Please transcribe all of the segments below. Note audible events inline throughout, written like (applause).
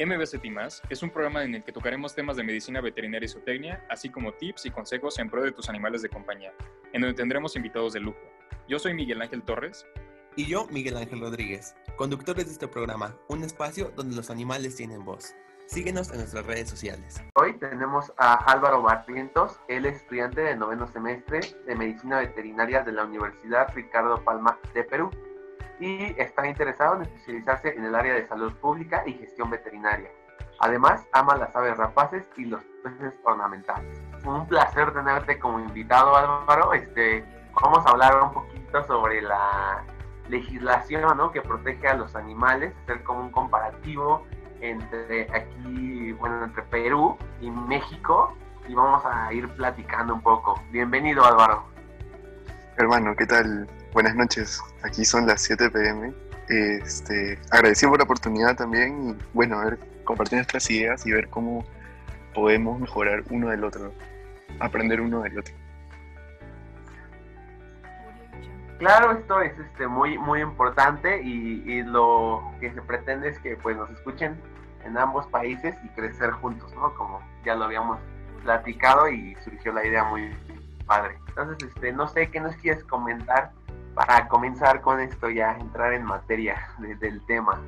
MBCT es un programa en el que tocaremos temas de medicina veterinaria y zootecnia, así como tips y consejos en pro de tus animales de compañía, en donde tendremos invitados de lujo. Yo soy Miguel Ángel Torres. Y yo, Miguel Ángel Rodríguez, conductores de este programa, un espacio donde los animales tienen voz. Síguenos en nuestras redes sociales. Hoy tenemos a Álvaro Barrientos, él es estudiante del noveno semestre de Medicina Veterinaria de la Universidad Ricardo Palma de Perú y está interesado en especializarse en el área de salud pública y gestión veterinaria. Además, ama las aves rapaces y los peces ornamentales. Un placer tenerte como invitado, Álvaro. Este, vamos a hablar un poquito sobre la legislación ¿no? que protege a los animales, hacer como un comparativo entre aquí, bueno, entre Perú y México y vamos a ir platicando un poco. Bienvenido, Álvaro. Hermano, ¿qué tal? Buenas noches, aquí son las 7 pm. Este, agradecido por la oportunidad también y bueno, ver, compartir nuestras ideas y ver cómo podemos mejorar uno del otro, aprender uno del otro. Claro, esto es este, muy, muy importante y, y, lo que se pretende es que pues, nos escuchen en ambos países y crecer juntos, ¿no? Como ya lo habíamos platicado y surgió la idea muy padre. Entonces, este, no sé qué nos quieres comentar para comenzar con esto ya, entrar en materia del tema.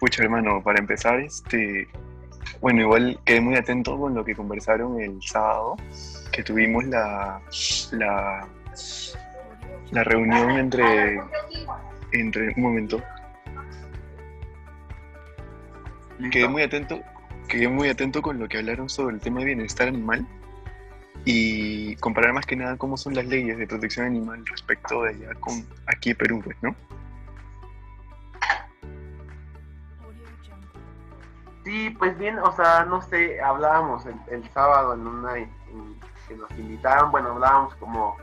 Pucha, hermano, para empezar, este, bueno, igual quedé muy atento con lo que conversaron el sábado, que tuvimos la, la, la reunión entre, entre, un momento, quedé muy atento, quedé muy atento con lo que hablaron sobre el tema de bienestar animal y comparar más que nada cómo son las leyes de protección animal respecto de allá con aquí en Perú, pues, ¿no? Sí, pues bien, o sea, no sé, hablábamos el, sábado en una que nos invitaron, bueno, hablábamos como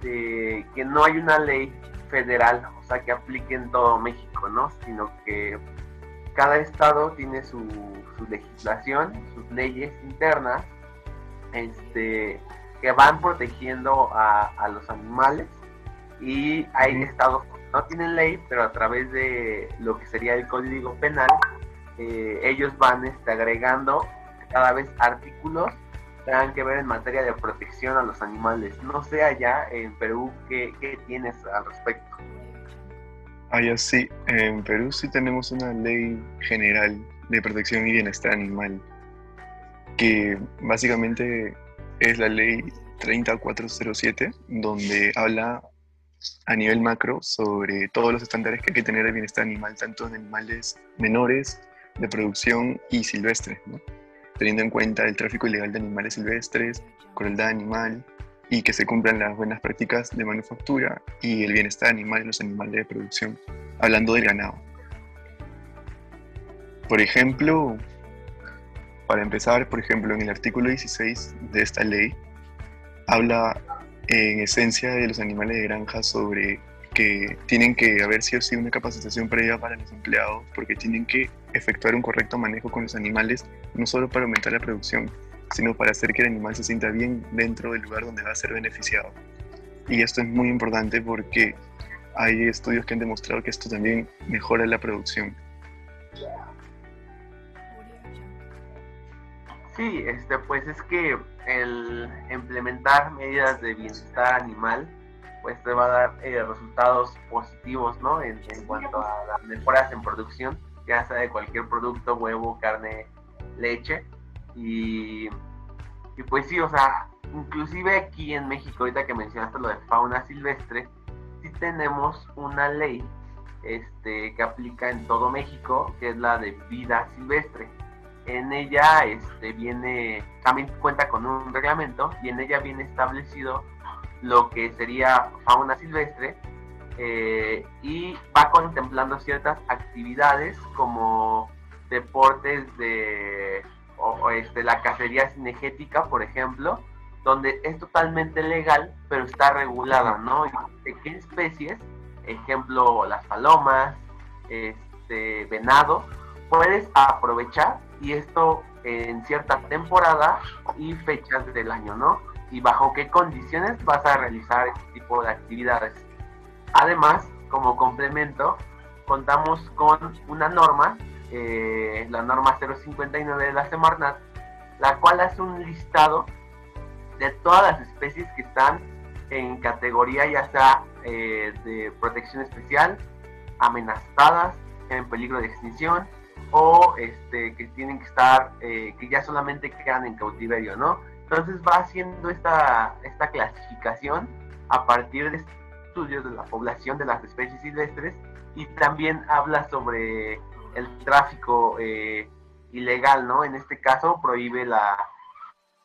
de que no hay una ley federal, o sea, que aplique en todo México, ¿no? Sino que cada estado tiene su, su legislación, sus leyes internas este, que van protegiendo a, los animales y hay estados que no tienen ley, pero a través de lo que sería el código penal, eh, ellos van este, agregando cada vez artículos que tengan que ver en materia de protección a los animales. No sé allá en Perú qué, qué tienes al respecto. Allá sí, en Perú sí tenemos una ley general de protección y bienestar animal que básicamente es la ley 30407, donde habla a nivel macro sobre todos los estándares que hay que tener de bienestar animal, tanto en animales menores, de producción y silvestres, teniendo en cuenta el tráfico ilegal de animales silvestres, crueldad animal y que se cumplan las buenas prácticas de manufactura y el bienestar animal en los animales de producción, hablando del ganado. Por ejemplo, para empezar, por ejemplo, en el artículo 16 de esta ley, habla en esencia de los animales de granja sobre que tienen que haber sí sí una capacitación previa para los empleados porque tienen que efectuar un correcto manejo con los animales, no solo para aumentar la producción, sino para hacer que el animal se sienta bien dentro del lugar donde va a ser beneficiado. Y esto es muy importante porque hay estudios que han demostrado que esto también mejora la producción. Sí, este, pues es que el implementar medidas de bienestar animal, pues te va a dar eh, resultados positivos, ¿no? En, cuanto a las mejoras en producción, ya sea de cualquier producto, huevo, carne, leche. Y, y pues sí, o sea, inclusive aquí en México, ahorita que mencionaste lo de fauna silvestre, sí tenemos una ley este, que aplica en todo México, que es la de vida silvestre en ella este, viene, también cuenta con un reglamento y en ella viene establecido lo que sería fauna silvestre eh, y va contemplando ciertas actividades como deportes de este, la cacería cinegética, por ejemplo, donde es totalmente legal, pero está regulada, ¿no? ¿De qué especies? Ejemplo, las palomas, este, venado, puedes aprovechar y esto en cierta temporada y fechas del año, ¿no? Y bajo qué condiciones vas a realizar este tipo de actividades. Además, como complemento, contamos con una norma eh, la norma 059 de la Semarnat, la cual hace un listado de todas las especies que están en categoría ya sea eh, de protección especial, amenazadas, en peligro de extinción o este, que tienen que estar, eh, que ya solamente quedan en cautiverio, ¿no? Entonces va haciendo esta, esta clasificación a partir de estudios de la población de las especies silvestres y también habla sobre el tráfico eh, ilegal, ¿no? En este caso prohíbe la,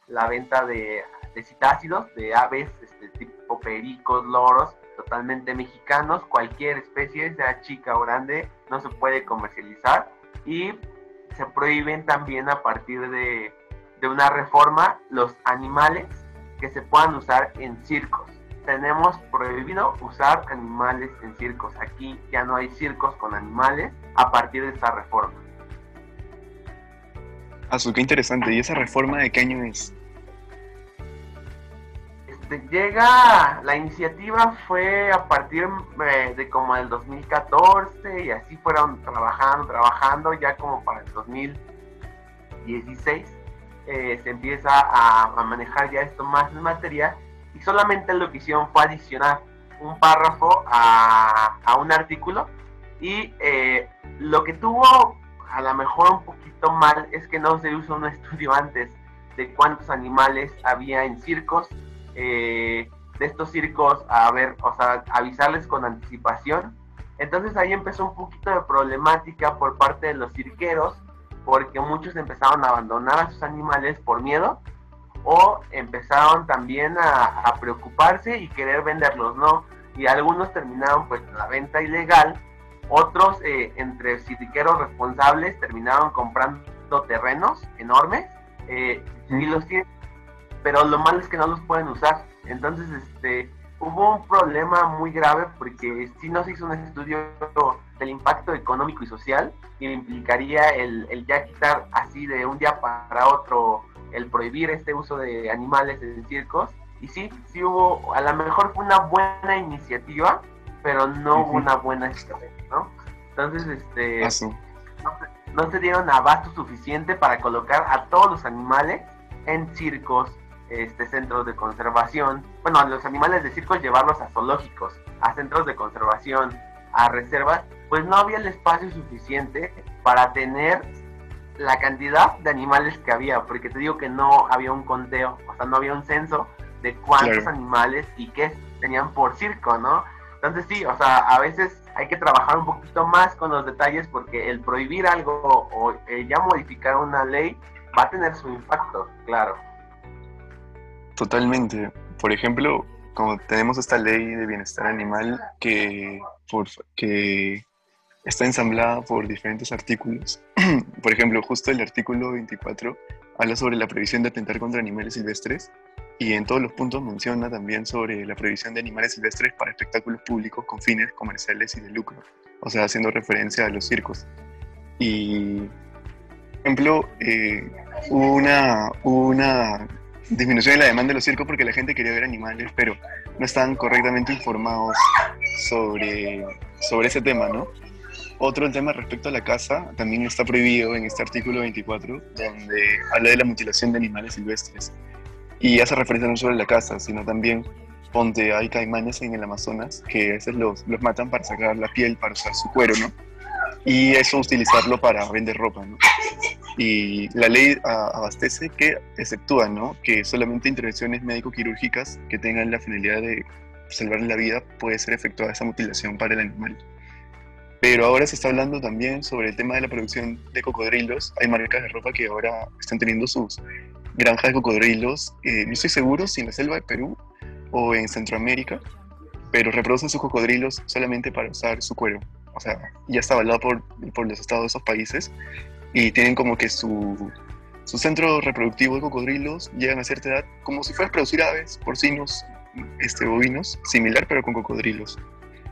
la venta de, de citácidos, de aves este, tipo pericos, loros, totalmente mexicanos, cualquier especie, sea chica o grande, no se puede comercializar y se prohíben también a partir de, de una reforma los animales que se puedan usar en circos. Tenemos prohibido usar animales en circos. Aquí ya no hay circos con animales a partir de esta reforma. Ah, qué interesante. ¿Y esa reforma de qué año es? Este, llega, la iniciativa fue a partir eh, de como el 2014 y así fueron trabajando, trabajando, ya como para el 2016 eh, se empieza a, manejar ya esto más en materia y solamente lo que hicieron fue adicionar un párrafo a, un artículo y eh, lo que tuvo a lo mejor un poquito mal es que no se hizo un estudio antes de cuántos animales había en circos eh, de estos circos a ver, o sea, avisarles con anticipación. Entonces ahí empezó un poquito de problemática por parte de los cirqueros, porque muchos empezaron a abandonar a sus animales por miedo o empezaron también a, preocuparse y querer venderlos, ¿no? Y algunos terminaron pues la venta ilegal, otros eh, entre cirqueros responsables terminaron comprando terrenos enormes eh, y los tienen pero lo malo es que no los pueden usar. Entonces, este, hubo un problema muy grave porque si no se hizo un estudio del impacto económico y social y implicaría el, el, ya quitar así de un día para otro el prohibir este uso de animales en circos. Y sí, sí hubo, a lo mejor fue una buena iniciativa, pero no hubo una buena estrategia, ¿no? Entonces, este, no, no se dieron abasto suficiente para colocar a todos los animales en circos, este, centros de conservación, bueno, a los animales de circo llevarlos a zoológicos, a centros de conservación, a reservas, pues no había el espacio suficiente para tener la cantidad de animales que había, porque te digo que no había un conteo, o sea, no había un censo de cuántos animales y qué tenían por circo, ¿no? Entonces sí, o sea, a veces hay que trabajar un poquito más con los detalles porque el prohibir algo o ya modificar una ley va a tener su impacto, claro. Totalmente. Por ejemplo, como tenemos esta ley de bienestar animal que, que está ensamblada por diferentes artículos. (clears throat) por ejemplo, justo el artículo 24 habla sobre la prohibición de atentar contra animales silvestres y en todos los puntos menciona también sobre la prohibición de animales silvestres para espectáculos públicos con fines comerciales y de lucro, o sea, haciendo referencia a los circos. Y, por ejemplo, eh, una, una disminución en la demanda de los circos porque la gente quería ver animales, pero no estaban correctamente informados sobre, sobre ese tema, ¿no? Otro tema respecto a la caza también está prohibido en este artículo 24, donde habla de la mutilación de animales silvestres. Y hace referencia no solo a la caza, sino también, ponte, hay caimanes en el Amazonas que a veces los, los matan para sacar la piel, para usar su cuero, ¿no? Y eso utilizarlo para vender ropa, ¿no? Y la ley abastece que exceptúa, ¿no? Que solamente intervenciones médico-quirúrgicas que tengan la finalidad de salvar la vida puede ser efectuada esa mutilación para el animal. Pero ahora se está hablando también sobre el tema de la producción de cocodrilos. Hay marcas de ropa que ahora están teniendo sus granjas de cocodrilos. Eh, no estoy seguro si en la selva de Perú o en Centroamérica, pero reproducen sus cocodrilos solamente para usar su cuero. O sea, ya está avalado por, por los estados de esos países y tienen como que su, su centro reproductivo de cocodrilos llegan a cierta edad como si fueran producir aves, porcinos, este, bovinos, similar pero con cocodrilos.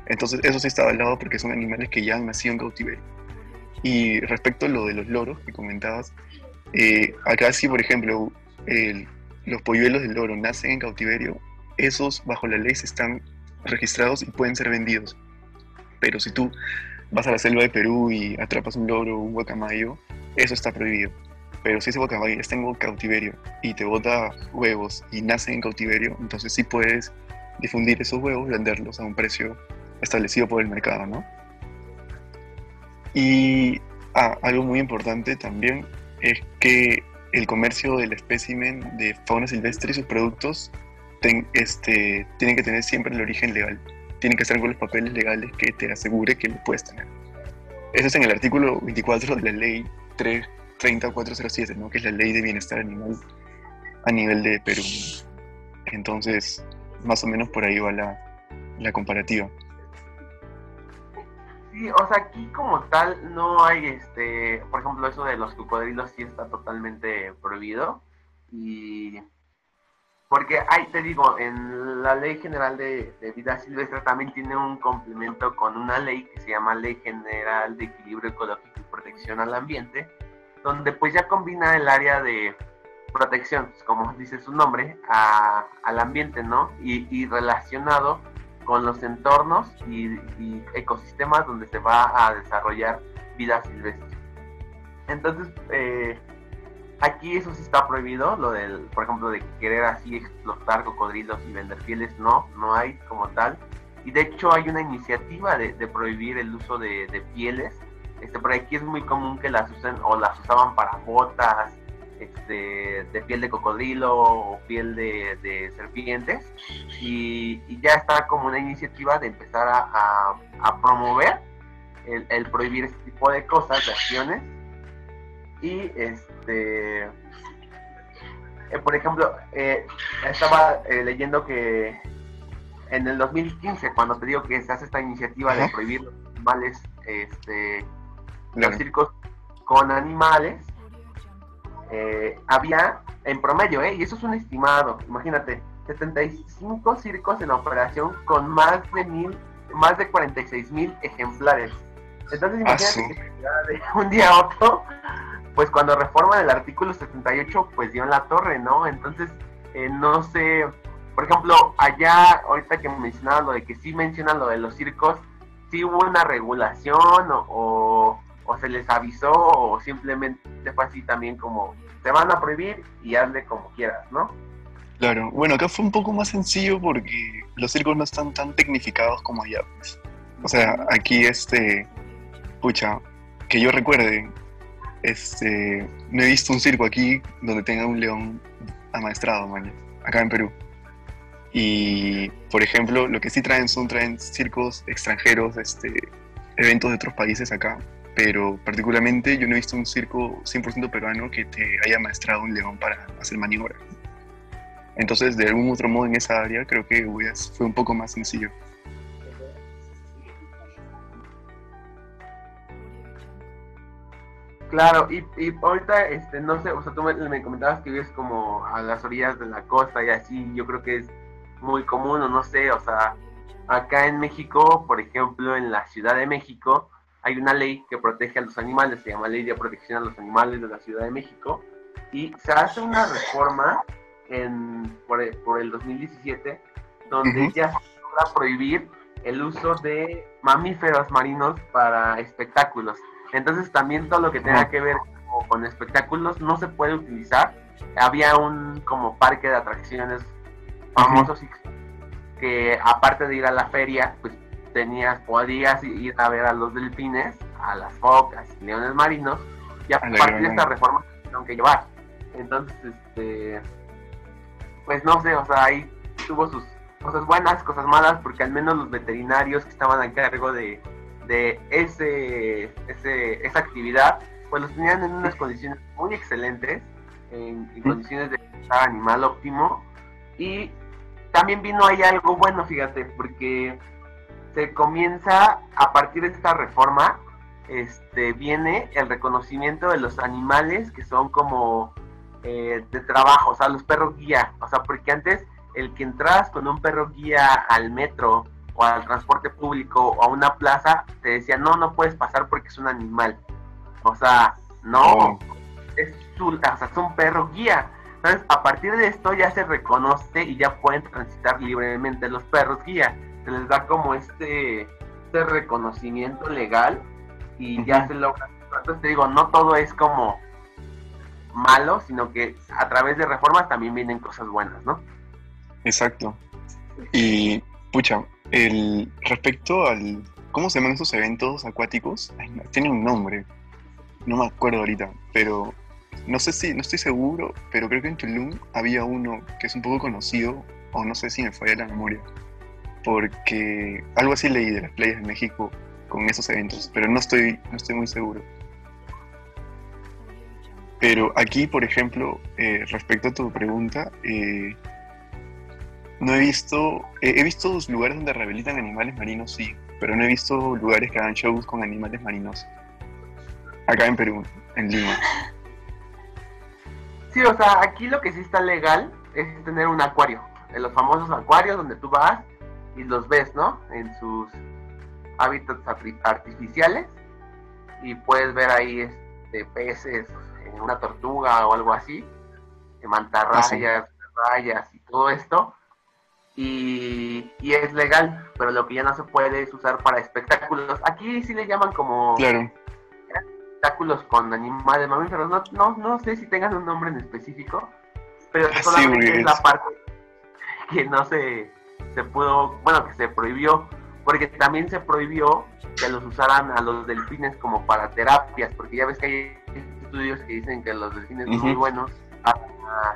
Entonces eso sí está avalado porque son animales que ya han nacido en cautiverio. Y respecto a lo de los loros que comentabas, eh, acá sí, por ejemplo, los polluelos del loro nacen en cautiverio, esos bajo la ley están registrados y pueden ser vendidos. Pero si tú vas a la selva de Perú y atrapas un loro o un guacamayo, eso está prohibido. Pero si ese guacamayo está en cautiverio y te bota huevos y nace en cautiverio, entonces sí puedes difundir esos huevos y venderlos a un precio establecido por el mercado, ¿no? Y ah, algo muy importante también es que el comercio del espécimen de fauna silvestre y sus productos este, tienen que tener siempre el origen legal. Tienen que estar con los papeles legales que te asegure que lo puedes tener. Eso es en el artículo 24 de la ley 30407, ¿no? que es la ley de bienestar animal a nivel de Perú. Entonces, más o menos por ahí va la, la comparativa. Sí, o sea, aquí como tal no hay, este, por ejemplo, eso de los cocodrilos sí está totalmente prohibido. Y porque hay, te digo, en la Ley General de, Vida Silvestre también tiene un complemento con una ley que se llama Ley General de Equilibrio Ecológico y Protección al Ambiente, donde pues ya combina el área de protección, pues, como dice su nombre, al ambiente, ¿no? Y, y relacionado con los entornos y, ecosistemas donde se va a desarrollar vida silvestre. Entonces, eh, aquí eso sí está prohibido, lo del, por ejemplo, de querer así explotar cocodrilos y vender pieles, no, no hay como tal. Y de hecho hay una iniciativa de, prohibir el uso de, de, pieles. Este, por aquí es muy común que las usen o las usaban para botas, este, de piel de cocodrilo o piel de, serpientes y, ya está como una iniciativa de empezar a, promover el, prohibir este tipo de cosas, de acciones y este eh, por ejemplo eh, estaba eh, leyendo que en el 2015 cuando te digo que se hace esta iniciativa de prohibir los animales este los circos con animales había en promedio, ¿eh? y eso es un estimado, imagínate, 75 circos en operación con más de mil, más de 46 mil ejemplares. Entonces ah, imagínate que de un día a otro, pues cuando reforman el artículo 78, pues dio en la torre, ¿no? Entonces, eh, no sé, por ejemplo, allá, ahorita que mencionaba lo de que sí mencionan lo de los circos, sí hubo una regulación o o se les avisó o simplemente fue así también como te van a prohibir y hazle como quieras, ¿no? Claro, bueno, acá fue un poco más sencillo porque los circos no están tan tecnificados como allá. Pues. O sea, aquí este, pucha, que yo recuerde, este, no he visto un circo aquí donde tenga un león amaestrado, man, acá en Perú. Y, por ejemplo, lo que sí traen son traen circos extranjeros, este, eventos de otros países acá, pero particularmente yo no he visto un circo 100% peruano que te haya maestrado un león para hacer maniobra. Entonces, de algún otro modo en esa área, creo que fue un poco más sencillo. Claro, y, y, ahorita, este, no sé, o sea, tú me, comentabas que vives como a las orillas de la costa y así, yo creo que es muy común, o no sé, o sea, acá en México, por ejemplo, en la Ciudad de México, hay una ley que protege a los animales, se llama Ley de Protección a los Animales de la Ciudad de México, y se hace una reforma en, por, el 2017 donde ya se va a prohibir el uso de mamíferos marinos para espectáculos. Entonces también todo lo que tenga que ver con espectáculos no se puede utilizar. Había un como parque de atracciones famosos que aparte de ir a la feria, pues tenías, podías ir a ver a los delfines, a las focas, leones marinos, y a partir de esta reforma se tuvieron que llevar. Entonces, este, pues no sé, o sea, ahí tuvo sus cosas buenas, cosas malas, porque al menos los veterinarios que estaban a cargo de, de ese, ese, esa actividad, pues los tenían en unas condiciones muy excelentes, en, en condiciones de estar animal óptimo, y también vino ahí algo bueno, fíjate, porque se comienza a partir de esta reforma, este, viene el reconocimiento de los animales que son como eh, de trabajo, o sea, los perros guía, o sea, porque antes el que entras con un perro guía al metro o al transporte público o a una plaza, te decía, no, no puedes pasar porque es un animal. O sea, no, oh. es, un, es un perro guía. Entonces, a partir de esto ya se reconoce y ya pueden transitar libremente los perros guía se les da como este este reconocimiento legal y ya se logra. Entonces te digo, no todo es como malo, sino que a través de reformas también vienen cosas buenas, ¿no? Exacto. Y, pucha, el, respecto al, ¿cómo se llaman esos eventos acuáticos? tiene un nombre, no me acuerdo ahorita, pero no sé si, no estoy seguro, pero creo que en Tulum había uno que es un poco conocido, o no sé si me falla la memoria, porque algo así leí de las playas de México con esos eventos, pero no estoy, no estoy muy seguro. Pero aquí, por ejemplo, eh, respecto a tu pregunta, eh, no he visto, he visto lugares donde rehabilitan animales marinos, sí, pero no he visto lugares que hagan shows con animales marinos. Acá en Perú, en Lima. Sí, o sea, aquí lo que sí está legal es tener un acuario, en los famosos acuarios donde tú vas y los ves, ¿no? En sus hábitats artificiales y puedes ver ahí este, peces, una tortuga o algo así, mantarrayas, ah, rayas y todo esto. Y, y, es legal, pero lo que ya no se puede es usar para espectáculos. Aquí sí le llaman como espectáculos con animales mamíferos. No, no, no sé si tengan un nombre en específico, pero ah, solamente es la parte que no se, se pudo, bueno, que se prohibió, porque también se prohibió que los usaran a los delfines como para terapias, porque ya ves que hay estudios que dicen que los delfines son muy buenos a,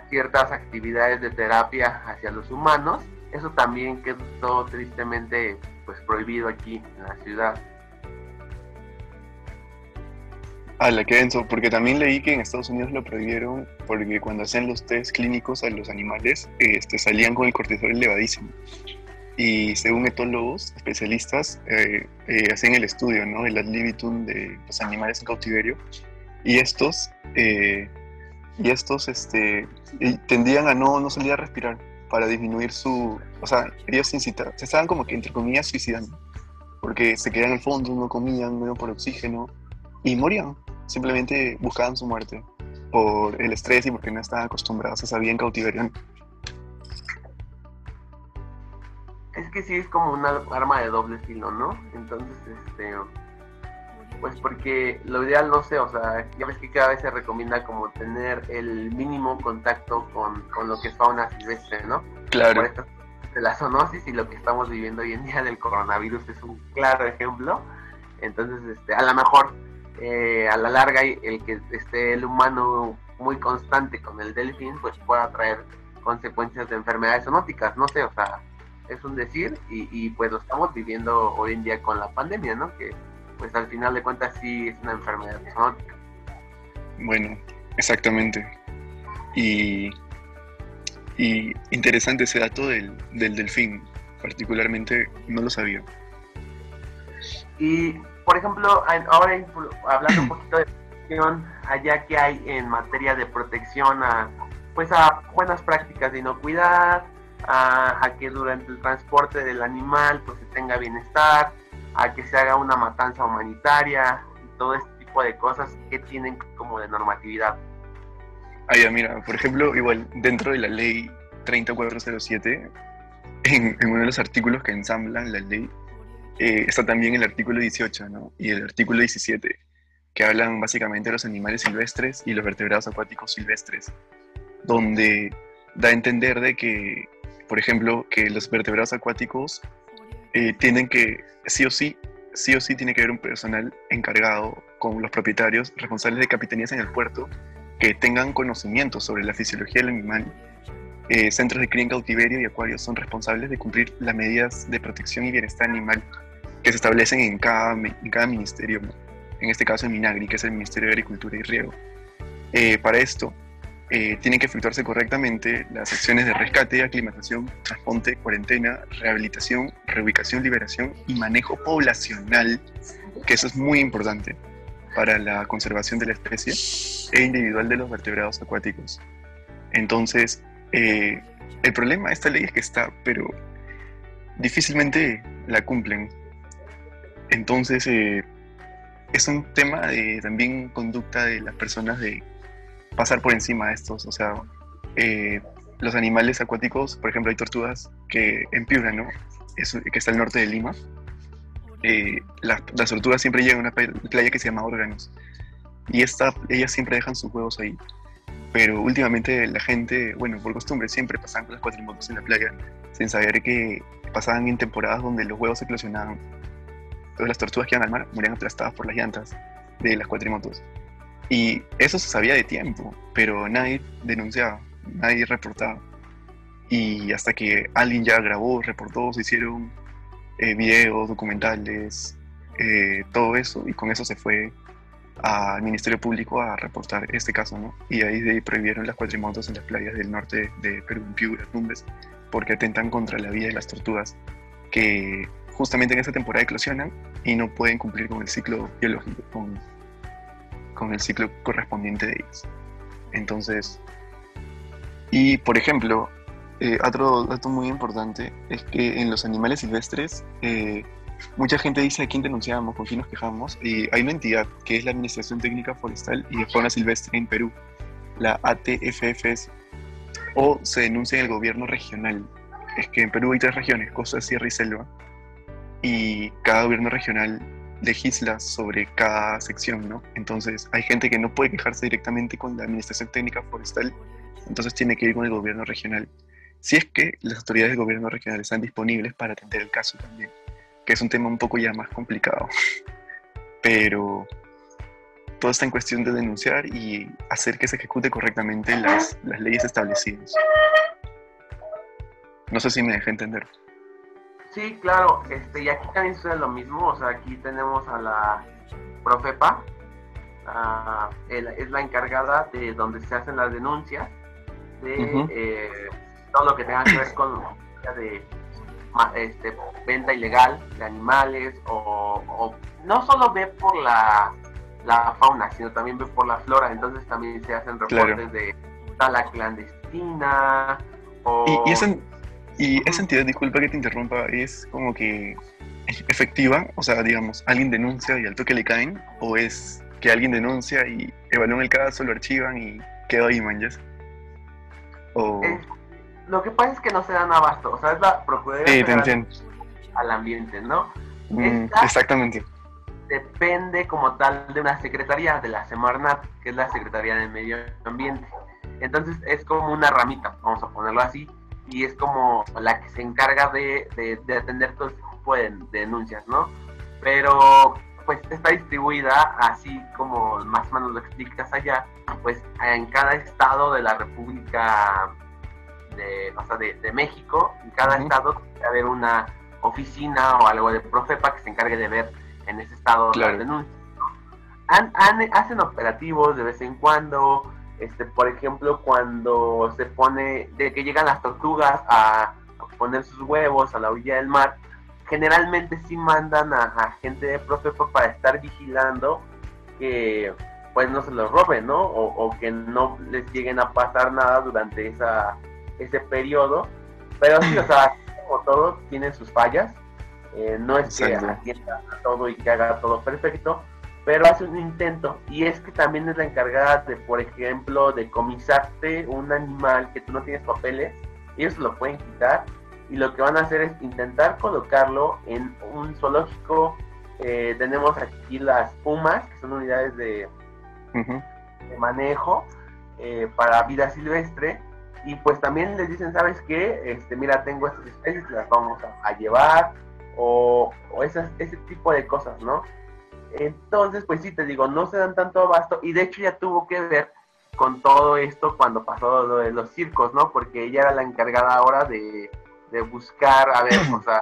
ciertas actividades de terapia hacia los humanos. Eso también quedó tristemente pues prohibido aquí en la ciudad. A la que denso, porque también leí que en Estados Unidos lo prohibieron porque cuando hacían los test clínicos a los animales este, salían con el cortisol elevadísimo. Y según etólogos, especialistas, eh, eh, hacían el estudio, ¿no? El ad libitum de los animales en cautiverio y estos, eh, y estos este, tendían a no, no salir a respirar para disminuir su, o sea, ellos se se estaban como que entre comillas suicidando, porque se quedaban en el fondo, no comían, no por oxígeno y morían, simplemente buscaban su muerte por el estrés y porque no estaban acostumbrados a vida en cautiverio. Es que sí es como una arma de doble filo, ¿no? Entonces, este pues porque lo ideal, no sé, o sea, ya ves que cada vez se recomienda como tener el mínimo contacto con, lo que es fauna silvestre, ¿no? Claro. de la zoonosis y lo que estamos viviendo hoy en día del coronavirus es un claro ejemplo. Entonces, este, a lo mejor eh, a la larga el que esté el humano muy constante con el delfín, pues pueda traer consecuencias de enfermedades zoonóticas, no sé, o sea, es un decir y, y pues lo estamos viviendo hoy en día con la pandemia, ¿no? Que pues al final de cuentas sí es una enfermedad zoonótica. Bueno, exactamente. Y, y interesante ese dato del, del delfín, particularmente no lo sabía. Y, por ejemplo, ahora hablando un poquito de protección, allá que hay en materia de protección a, pues a buenas prácticas de inocuidad, a, a que durante el transporte del animal pues se tenga bienestar, a que se haga una matanza humanitaria y todo este tipo de cosas que tienen como de normatividad. Ah, ya, mira, por ejemplo, igual dentro de la ley 3407, en, en uno de los artículos que ensamblan la ley, eh, está también el artículo 18 ¿no? y el artículo 17, que hablan básicamente de los animales silvestres y los vertebrados acuáticos silvestres, donde da a entender de que, por ejemplo, que los vertebrados acuáticos eh, tienen que, sí o sí, sí o sí tiene que haber un personal encargado con los propietarios, responsables de capitanías en el puerto, que tengan conocimiento sobre la fisiología del animal. Eh, centros de cría en cautiverio y acuarios son responsables de cumplir las medidas de protección y bienestar animal que se establecen en cada, en cada ministerio, en este caso en Minagri, que es el Ministerio de Agricultura y Riego. Eh, para esto, eh, tienen que efectuarse correctamente las acciones de rescate, aclimatación, transporte, cuarentena, rehabilitación, reubicación, liberación y manejo poblacional, que eso es muy importante para la conservación de la especie e individual de los vertebrados acuáticos. Entonces, eh, el problema de esta ley es que está, pero difícilmente la cumplen. Entonces, eh, es un tema de también conducta de las personas de pasar por encima de estos. O sea, eh, los animales acuáticos, por ejemplo, hay tortugas que en Piura, ¿no? Es, que está al norte de Lima. eh, las, tortugas siempre llegan a una playa que se llama Órganos. Y esta, ellas siempre dejan sus huevos ahí. Pero últimamente la gente, bueno, por costumbre, siempre pasaban con las cuatrimotos en la playa sin saber que pasaban en temporadas donde los huevos eclosionaban. Todas las tortugas que iban al mar morían aplastadas por las llantas de las cuatrimotos. Y eso se sabía de tiempo, pero nadie denunciaba, nadie reportaba. Y hasta que alguien ya grabó, reportó, se hicieron eh, videos, documentales, eh, todo eso, y con eso se fue al Ministerio Público a reportar este caso, ¿no? Y ahí de prohibieron las cuatrimotos en las playas del norte de Perú, en Piura, Tumbes, porque atentan contra la vida de las tortugas, que justamente en esa temporada eclosionan y no pueden cumplir con el ciclo biológico, con, con el ciclo correspondiente de ellas. Entonces, y por ejemplo, eh, otro dato muy importante es que en los animales silvestres, eh, mucha gente dice a quién denunciamos, con quién nos quejamos, y hay una entidad que es la Administración Técnica Forestal y de Fauna Silvestre en Perú, la ATFFS, o se denuncia en el gobierno regional. Es que en Perú hay tres regiones, costa, sierra y selva, y cada gobierno regional legisla sobre cada sección, ¿no? Entonces hay gente que no puede quejarse directamente con la Administración Técnica Forestal, entonces tiene que ir con el gobierno regional si es que las autoridades del gobierno regional están disponibles para atender el caso también, que es un tema un poco ya más complicado. (laughs) Pero todo está en cuestión de denunciar y hacer que se ejecute correctamente las, las leyes establecidas. No sé si me dejé entender. Sí, claro, este, y aquí también sucede lo mismo, o sea, aquí tenemos a la Profepa, es la encargada de donde se hacen las denuncias de todo lo que tenga que ver con de este, venta ilegal de animales o, no solo ve por la, fauna, sino también ve por la flora, entonces también se hacen reportes de tala clandestina o... Y, y esa entidad, disculpa que te interrumpa, es como que efectiva, o sea, digamos, alguien denuncia y al toque le caen, o es que alguien denuncia y evalúan el caso, lo archivan y quedó ahí, manjas. O lo que pasa es que no se dan abasto, o sea, es la Procuraduría al ambiente, ¿no? Mm, exactamente. Depende como tal de una secretaría, de la Semarnat, que es la Secretaría del Medio Ambiente. Entonces es como una ramita, vamos a ponerlo así, y es como la que se encarga de, de, atender todo ese tipo de, denuncias, ¿no? Pero pues está distribuida así como más o menos lo explicas allá, pues en cada estado de la República de, o de, México, en cada estado tiene que haber una oficina o algo de Profepa que se encargue de ver en ese estado las denuncias. hacen operativos de vez en cuando, este, por ejemplo, cuando se pone, de que llegan las tortugas a, poner sus huevos a la orilla del mar, generalmente sí mandan a, gente de Profepa para estar vigilando que pues no se los roben, ¿no? O, o, que no les lleguen a pasar nada durante esa ese periodo, pero sí, o sea, (laughs) como todo, tiene sus fallas, eh, no es que atienda todo y que haga todo perfecto, pero hace un intento y es que también es la encargada de, por ejemplo, de comisarte un animal que tú no tienes papeles, ellos lo pueden quitar y lo que van a hacer es intentar colocarlo en un zoológico. Eh, tenemos aquí las pumas, que son unidades de, de manejo eh, para vida silvestre, y pues también les dicen, ¿sabes qué? Este, mira, tengo estas especies, las vamos a, llevar, o, o esas, ese tipo de cosas, ¿no? Entonces, pues sí, te digo, no se dan tanto abasto, y de hecho ya tuvo que ver con todo esto cuando pasó lo de los circos, ¿no? Porque ella era la encargada ahora de, de buscar, a ver, o sea,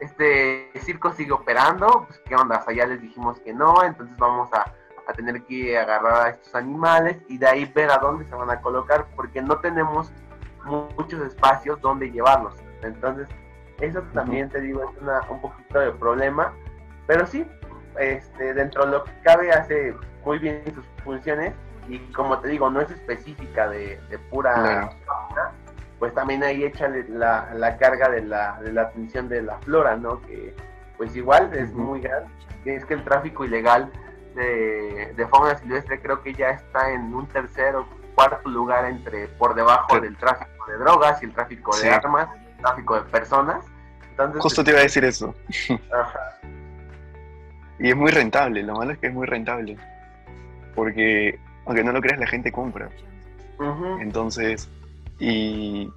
este circo sigue operando, pues qué onda, o sea, ya les dijimos que no, entonces vamos a a tener que agarrar a estos animales y de ahí ver a dónde se van a colocar, porque no tenemos muchos espacios donde llevarlos. Entonces, eso también te digo es una, un poquito de problema, pero sí, este, dentro de lo que cabe hace muy bien sus funciones y como te digo, no es específica de, pura pues también ahí échale la, la carga de la, de la atención de la flora, ¿no? Que pues igual es muy grande, es que el tráfico ilegal de, fauna silvestre creo que ya está en un tercer o cuarto lugar entre por debajo del tráfico de drogas y el tráfico de armas, el tráfico de personas. Justo te iba a decir eso. (laughs) Y es muy rentable, lo malo es que es muy rentable. Porque, aunque no lo creas, la gente compra. Entonces, y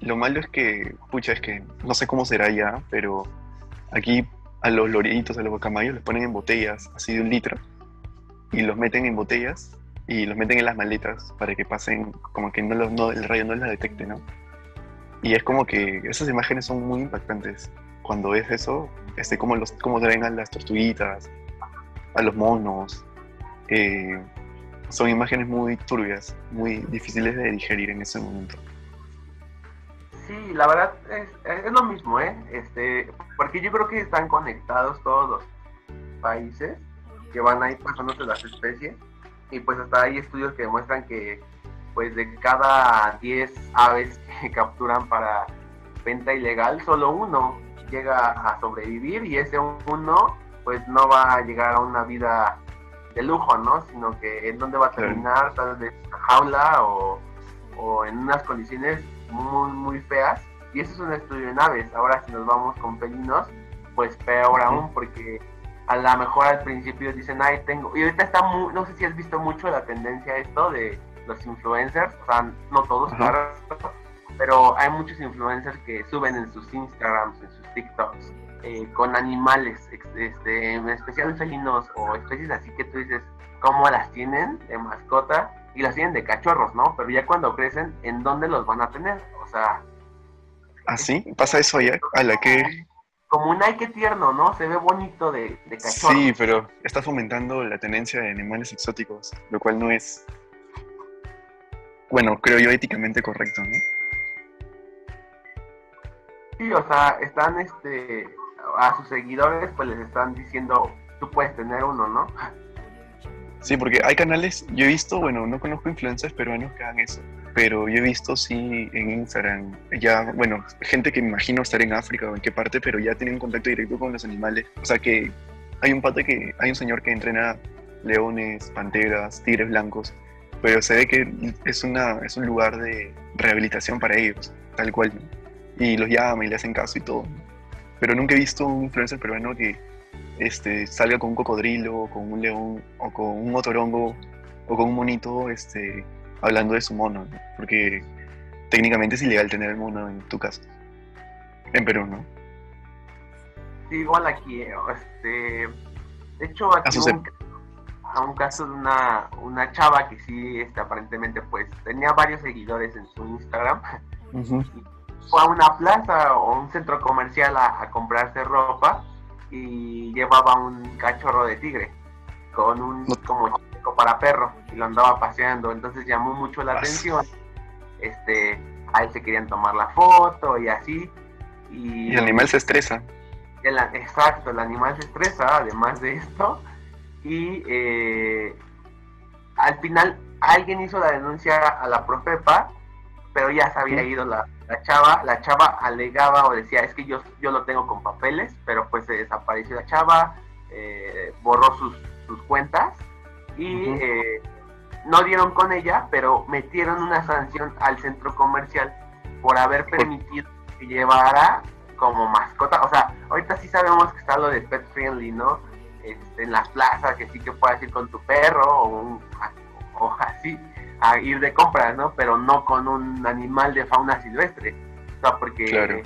lo malo es que, pucha, es que no sé cómo será ya, pero aquí a los loritos, a los guacamayos, los ponen en botellas así de un litro y los meten en botellas y los meten en las maletas para que pasen, como que no, los- no- el rayo no las detecte, ¿no? Y es como que esas imágenes son muy impactantes. Cuando ves eso, este, cómo, los, cómo traen a las tortuguitas, a los monos, eh, son imágenes muy turbias, muy difíciles de digerir en ese momento. Sí, la verdad es, es lo mismo, ¿eh? Este, porque yo creo que están conectados todos los países que van ahí pasándose las especies y pues hasta hay estudios que demuestran que pues de cada 10 aves que (laughs) capturan para venta ilegal, solo uno llega a sobrevivir y ese uno pues no va a llegar a una vida de lujo, ¿no? Sino que en donde va a terminar, tal vez en una jaula o, o en unas condiciones muy, muy feas. Y eso es un estudio en aves. Ahora si nos vamos con felinos, pues peor aún, porque a lo mejor al principio dicen, ay, tengo... Y ahorita está muy, no sé si has visto mucho la tendencia a esto de los influencers, o sea, no todos, Ajá. claro, pero hay muchos influencers que suben en sus Instagrams, en sus TikToks, eh, con animales, este, en especial felinos o especies así que tú dices, ¿cómo las tienen de mascota? Y las tienen de cachorros, ¿no? Pero ya cuando crecen, ¿en dónde los van a tener? O sea, ¿Ah, sí? ¿Pasa eso allá? A la que... como un ay, qué tierno, ¿no? Se ve bonito de, de cachorro. Sí, pero está fomentando la tenencia de animales exóticos, lo cual no es, bueno, creo yo éticamente correcto, ¿no? Sí, o sea, están, este, a sus seguidores, pues les están diciendo, tú puedes tener uno, ¿no? Sí, porque hay canales, yo he visto, bueno, no conozco influencers peruanos que hagan eso, pero yo he visto sí en Instagram, ya, bueno, gente que me imagino estar en África o en qué parte, pero ya tienen contacto directo con los animales. O sea que hay un pata que, hay un señor que entrena leones, panteras, tigres blancos, pero se ve que es, una, es un lugar de rehabilitación para ellos, tal cual, ¿no? Y los llama y le hacen caso y todo. Pero nunca he visto un influencer peruano que este, salga con un cocodrilo, o con un león, o con un motorongo, o con un monito, este, hablando de su mono, ¿no? porque técnicamente es ilegal tener el mono en tu casa. En Perú, ¿no? Sí, igual aquí, este, de hecho aquí hubo un, a un caso de una, una chava que sí, este, aparentemente, pues, tenía varios seguidores en su Instagram, fue a una plaza o un centro comercial a, a comprarse ropa y llevaba un cachorro de tigre con un como chico para perro y lo andaba paseando, entonces llamó mucho la atención. Este, ahí se querían tomar la foto y así. Y, Y el animal se estresa. el- exacto, el animal se estresa además de esto y eh, al final alguien hizo la denuncia a la Profepa, pero ya se había ido la, la chava, la chava alegaba o decía es que yo, yo lo tengo con papeles, pero pues se desapareció la chava, eh, borró sus, sus cuentas y eh, no dieron con ella, pero metieron una sanción al centro comercial por haber permitido que llevara como mascota, o sea, ahorita sí sabemos que está lo de pet friendly, ¿no? Este, en las plazas, que sí que puedes ir con tu perro o, un- o así a ir de compras, ¿no? Pero no con un animal de fauna silvestre, o sea, porque Claro.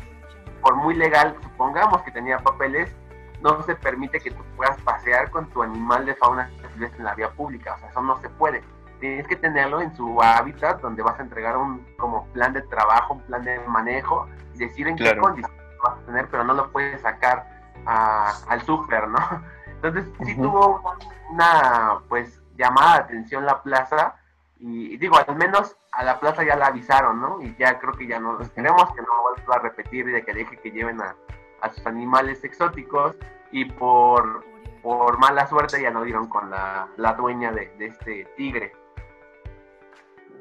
por muy legal, supongamos que tenía papeles, no se permite que tú puedas pasear con tu animal de fauna silvestre en la vía pública, o sea, eso no se puede. Tienes que tenerlo en su hábitat donde vas a entregar un como plan de trabajo, un plan de manejo, y decir en Claro. qué condiciones vas a tener, pero no lo puedes sacar a- al súper, ¿no? (laughs) Entonces sí tuvo una pues llamada de atención la plaza y, digo, al menos a la plaza ya la avisaron, ¿no? Y ya creo que ya no esperemos que no vuelva a repetir y de que deje que lleven a, a sus animales exóticos y por, por mala suerte ya no dieron con la, la dueña de, de este tigre.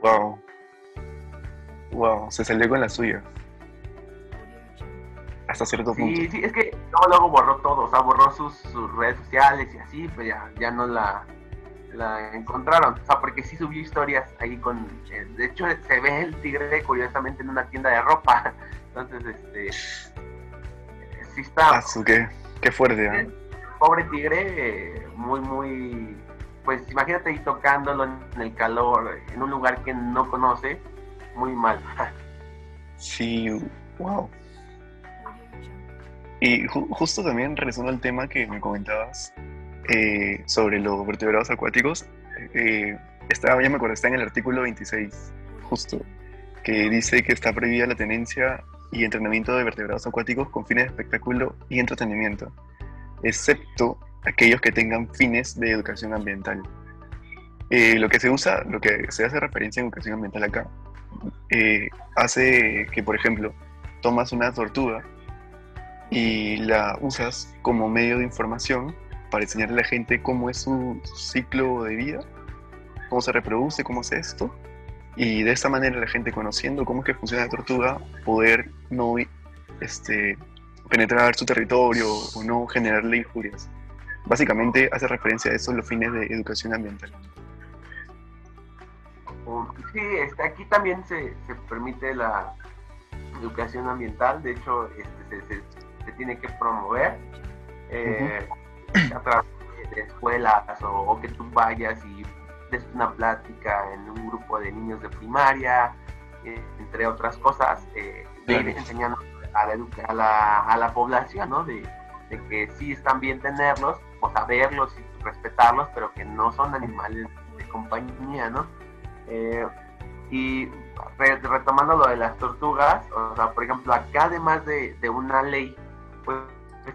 Wow. Wow, se salió con la suya. Hasta cierto punto. Sí, sí, es que luego, luego borró todo, o sea, borró sus, sus redes sociales y así, pues ya, ya no la, la encontraron. O sea, porque sí subió historias ahí con... eh, de hecho, se ve el tigre curiosamente en una tienda de ropa. (laughs) Entonces, este... Sí está... Ah, qué, qué fuerte, ¿ah? pobre tigre, eh, muy, muy, pues imagínate ahí tocándolo en el calor, en un lugar que no conoce, muy mal. (laughs) Sí, wow. Y justo también regresando al tema que me comentabas eh, sobre los vertebrados acuáticos, eh, estaba, ya me acuerdo, está en el artículo 26, justo, que dice que está prohibida la tenencia y entrenamiento de vertebrados acuáticos con fines de espectáculo y entretenimiento, excepto aquellos que tengan fines de educación ambiental. Eh, lo que se usa, lo que se hace referencia en educación ambiental acá, hace que, por ejemplo, tomas una tortuga y la usas como medio de información para enseñarle a la gente cómo es su, ciclo de vida, cómo se reproduce, cómo es esto, y de esa manera la gente conociendo cómo es que funciona la tortuga, poder no este, penetrar su territorio o no generarle injurias. Básicamente hace referencia a eso los fines de educación ambiental. Sí, este, aquí también se, se permite la educación ambiental, de hecho este, se, tiene que promover eh, a través de escuelas o, que tú vayas y des una plática en un grupo de niños de primaria, eh, entre otras cosas, eh, ir enseñando a la, a la, población, ¿no? De, que sí están bien tenerlos, o saberlos y respetarlos, pero que no son animales de compañía, ¿no? Eh, y retomando lo de las tortugas, o sea, por ejemplo, acá además de, de una ley pues,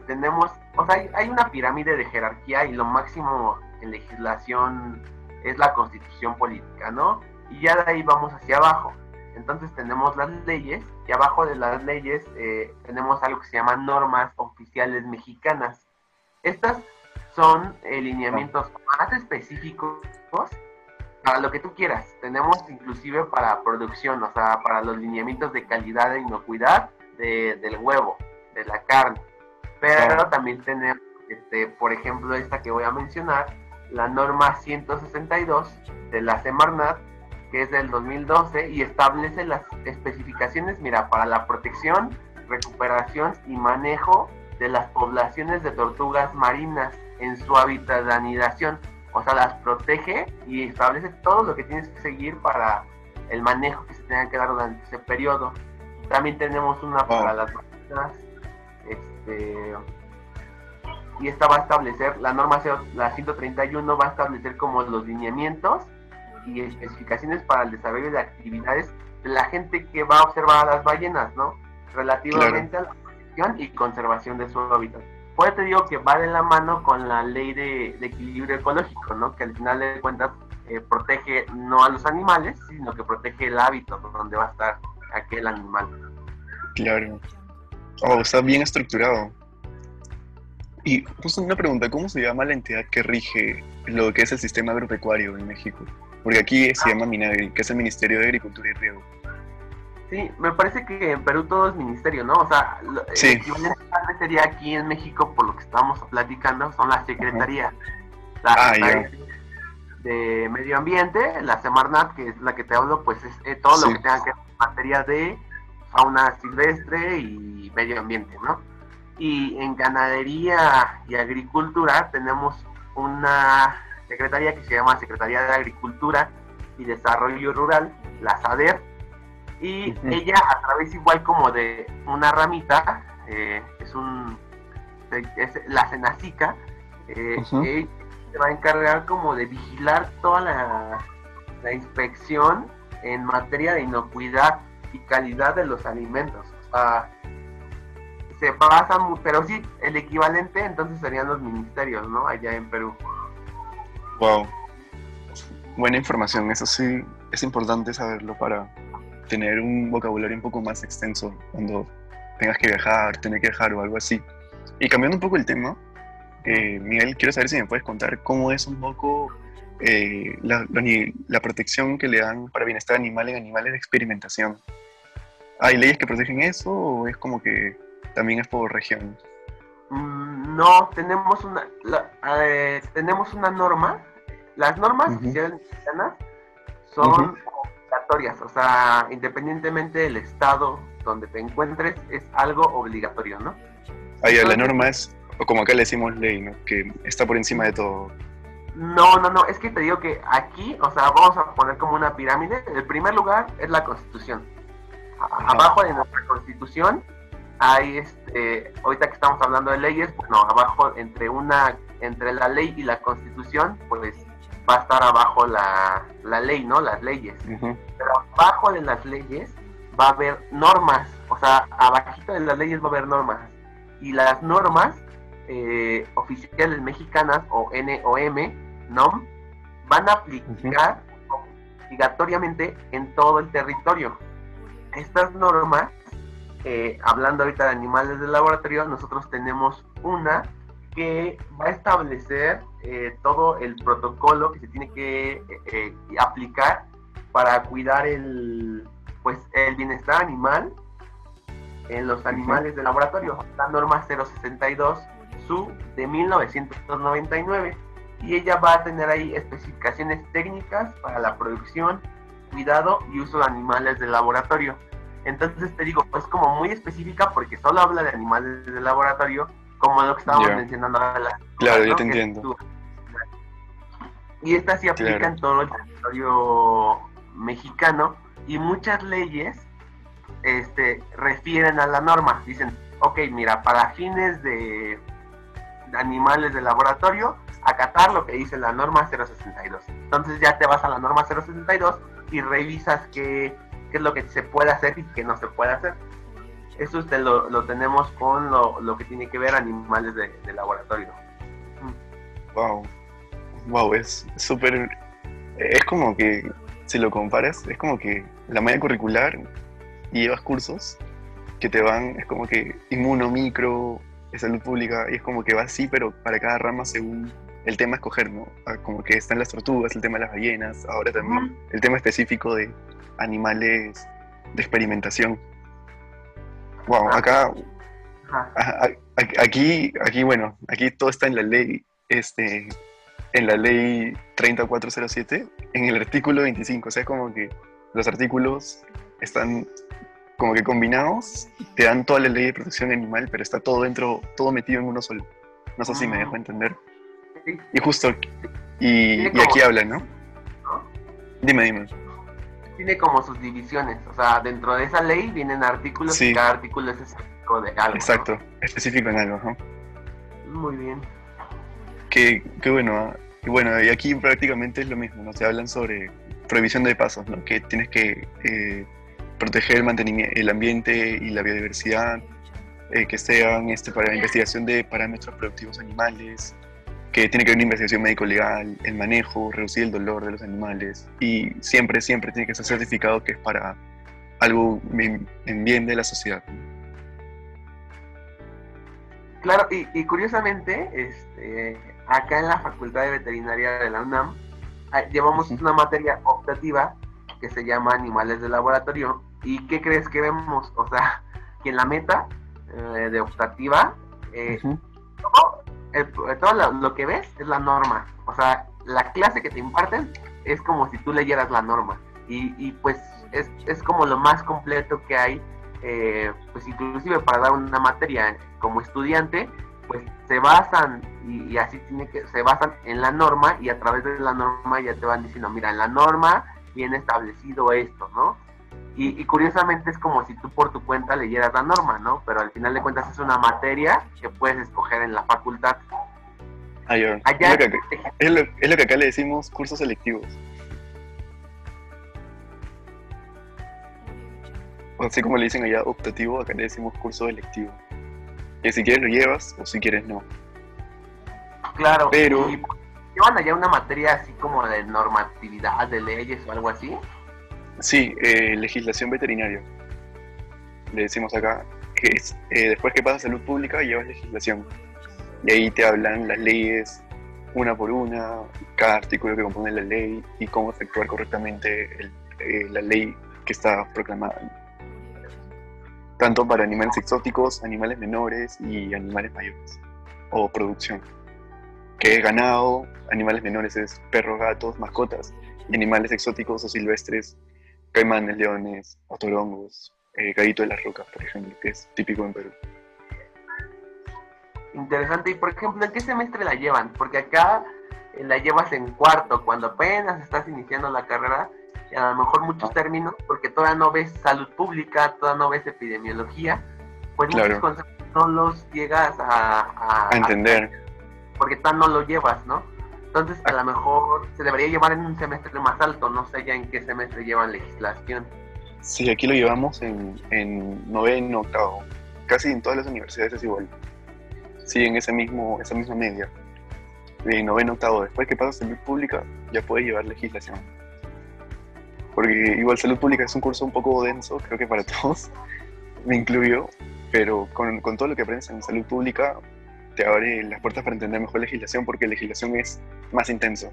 tenemos, o sea, hay, una pirámide de jerarquía y lo máximo en legislación es la constitución política, ¿no? Y ya de ahí vamos hacia abajo. Entonces tenemos las leyes y abajo de las leyes eh, tenemos algo que se llama normas oficiales mexicanas. Estas son lineamientos más específicos para lo que tú quieras. Tenemos inclusive para producción, o sea, para los lineamientos de calidad e inocuidad del huevo de la carne. Pero también tenemos, este, por ejemplo, esta que voy a mencionar, la norma 162 de la Semarnat, que es del 2012 y establece las especificaciones, mira, para la protección, recuperación y manejo de las poblaciones de tortugas marinas en su hábitat de anidación. O sea, las protege y establece todo lo que tienes que seguir para el manejo que se tenga que dar durante ese periodo. También tenemos una para las este, y esta va a establecer, la norma la 131 va a establecer como los lineamientos y especificaciones para el desarrollo de actividades de la gente que va a observar a las ballenas, ¿no? Relativamente a la protección y conservación de su hábitat. Pues te digo que va de la mano con la ley de, equilibrio ecológico, ¿no? Que al final de cuentas eh, protege no a los animales, sino que protege el hábitat donde va a estar aquel animal. Claro. Oh, está bien estructurado. Y justo una pregunta, ¿cómo se llama la entidad que rige lo que es el sistema agropecuario en México? Porque aquí se llama Minagri, que es el Ministerio de Agricultura y Riego. Sí, me parece que en Perú todo es ministerio, ¿no? O sea, sí. el equivalente sería aquí en México, por lo que estamos platicando, son las secretarías. La ah, de Medio Ambiente, la Semarnat, que es la que te hablo, pues es eh, todo lo que tenga que ver con materia de fauna silvestre y medio ambiente, ¿no? Y en ganadería y agricultura tenemos una secretaría que se llama Secretaría de Agricultura y Desarrollo Rural, la SADER, y ella a través igual como de una ramita, eh, es un es la Senacica, eh, se va a encargar como de vigilar toda la, la inspección en materia de inocuidad y calidad de los alimentos. se pasa, pero sí, el equivalente entonces serían los ministerios, ¿no? Allá en Perú. Wow. Buena información, eso sí es importante saberlo para tener un vocabulario un poco más extenso cuando tengas que viajar, tener que viajar o algo así. Y cambiando un poco el tema, eh, Miguel, quiero saber si me puedes contar cómo es un poco eh, la, la, protección que le dan para bienestar animal en animales de experimentación. ¿Hay leyes que protegen eso o es como que también es por región? Mm, no, tenemos una, eh, tenemos una norma. Las normas oficiales mexicanas son obligatorias, o sea, independientemente del estado donde te encuentres, es algo obligatorio, ¿no? Ah, ya, la norma es O como acá le decimos ley, ¿no? Que está por encima de todo. No, no, no, es que te digo que aquí, o sea, vamos a poner como una pirámide. El primer lugar es la constitución. Abajo de nuestra constitución hay, este, ahorita que estamos hablando de leyes, bueno, abajo entre una, entre la ley y la constitución, pues va a estar abajo la, la ley, ¿no? Las leyes. Pero abajo de las leyes va a haber normas, o sea, abajito de las leyes va a haber normas. Y las normas eh, oficiales mexicanas o NOM, NOM, van a aplicar obligatoriamente en todo el territorio. Estas normas, eh, hablando ahorita de animales de laboratorio, nosotros tenemos una que va a establecer eh, todo el protocolo que se tiene que aplicar para cuidar el, pues, el bienestar animal en los animales de laboratorio, la norma 062 SU de 1999 y ella va a tener ahí especificaciones técnicas para la producción, cuidado y uso de animales de laboratorio. Entonces te digo, es como muy específica porque solo habla de animales de laboratorio, como lo que estábamos mencionando. claro, yo te entiendo. Y esta sí aplica en todo el territorio mexicano y muchas leyes este, refieren a la norma. Dicen, ok, mira, para fines de, animales de laboratorio, acatar lo que dice la norma 062. Entonces ya te vas a la norma 062 y revisas qué, qué es lo que se puede hacer y qué no se puede hacer. Eso usted lo, lo tenemos con lo, lo, que tiene que ver animales de, de laboratorio. Wow. Wow, es súper... Es como que si lo comparas, es como que la malla curricular y llevas cursos que te van, es como que inmuno, micro, salud pública, y es como que va así, pero para cada rama según el tema a escoger, ¿no? Ah, como que están las tortugas, el tema de las ballenas, ahora también el tema específico de animales de experimentación. Wow, ah. acá, aquí, aquí, bueno, aquí todo está en la ley, este, en la ley 3407, en el artículo 25. O sea, es como que los artículos están como que combinados, te dan toda la ley de protección animal, pero está todo dentro, todo metido en uno solo. No sé si me dejo entender. Y justo, y, aquí habla, ¿no? Dime, dime. Tiene como sus divisiones, o sea, dentro de esa ley vienen artículos y cada artículo es específico de algo. Exacto, específico en algo. ¿no? Muy bien. Qué, qué bueno, ¿ah? Y bueno, y aquí prácticamente es lo mismo, ¿no? Se hablan sobre prohibición de pasos, ¿no? Que tienes que eh, proteger el, mantenimiento, el ambiente y la biodiversidad, eh, que sean este, para la investigación de parámetros productivos animales, que tiene que haber una investigación médico-legal, el manejo, reducir el dolor de los animales y siempre, siempre tiene que ser certificado que es para algo en bien de la sociedad. Claro, y, y curiosamente, este, acá en la Facultad de Veterinaria de la UNAM ah, llevamos una materia optativa que se llama Animales de Laboratorio. ¿Y qué crees que vemos? O sea, que en la meta eh, de optativa, eh, todo, lo, que ves es la norma. O sea, la clase que te imparten es como si tú leyeras la norma. Y, pues es, es, como lo más completo que hay, eh, pues inclusive para dar una materia como estudiante, pues se basan y, así tiene que se basan en la norma y a través de la norma ya te van diciendo mira en la norma viene establecido esto no y, curiosamente es como si tú por tu cuenta leyeras la norma no pero al final de cuentas es una materia que puedes escoger en la facultad. Allá, es, lo que, es, lo, que acá le decimos cursos selectivos. Así como le dicen allá optativo acá le decimos curso electivo que si quieres lo llevas o si quieres no. Claro, pero... ¿Llevan allá una materia así como de normatividad, de leyes o algo así? Sí, eh, legislación veterinaria. Le decimos acá que es, eh, después que pasas salud pública llevas legislación. Y ahí te hablan las leyes una por una, cada artículo que compone la ley y cómo efectuar correctamente eh, la ley que está proclamada tanto para animales exóticos, animales menores y animales mayores, o producción, que es ganado, animales menores es perros, gatos, mascotas, y animales exóticos o silvestres, caimanes, leones, otorongos, eh, gallito de las rocas, por ejemplo, que es típico en Perú. interesante. Y por ejemplo, ¿en qué semestre la llevan? Porque acá eh, la llevas en cuarto, cuando apenas estás iniciando la carrera, y a lo mejor muchos términos, porque todavía no ves salud pública, todavía no ves epidemiología, pues muchos conceptos no los llegas a, a, entender. porque tan no lo llevas, ¿no? Entonces, a lo mejor se debería llevar en un semestre más alto, no sé ya en qué semestre llevan legislación. Sí, aquí lo llevamos en, en noveno, octavo. Casi en todas las universidades es igual. Sí, en ese mismo, esa misma media. De noveno, octavo. Después que pasas salud pública, ya puedes llevar legislación. Porque igual salud pública es un curso un poco denso, creo que para (laughs) todos, me incluyo, pero con, con todo lo que aprendes en salud pública, te abre las puertas para entender mejor legislación porque legislación es más intenso.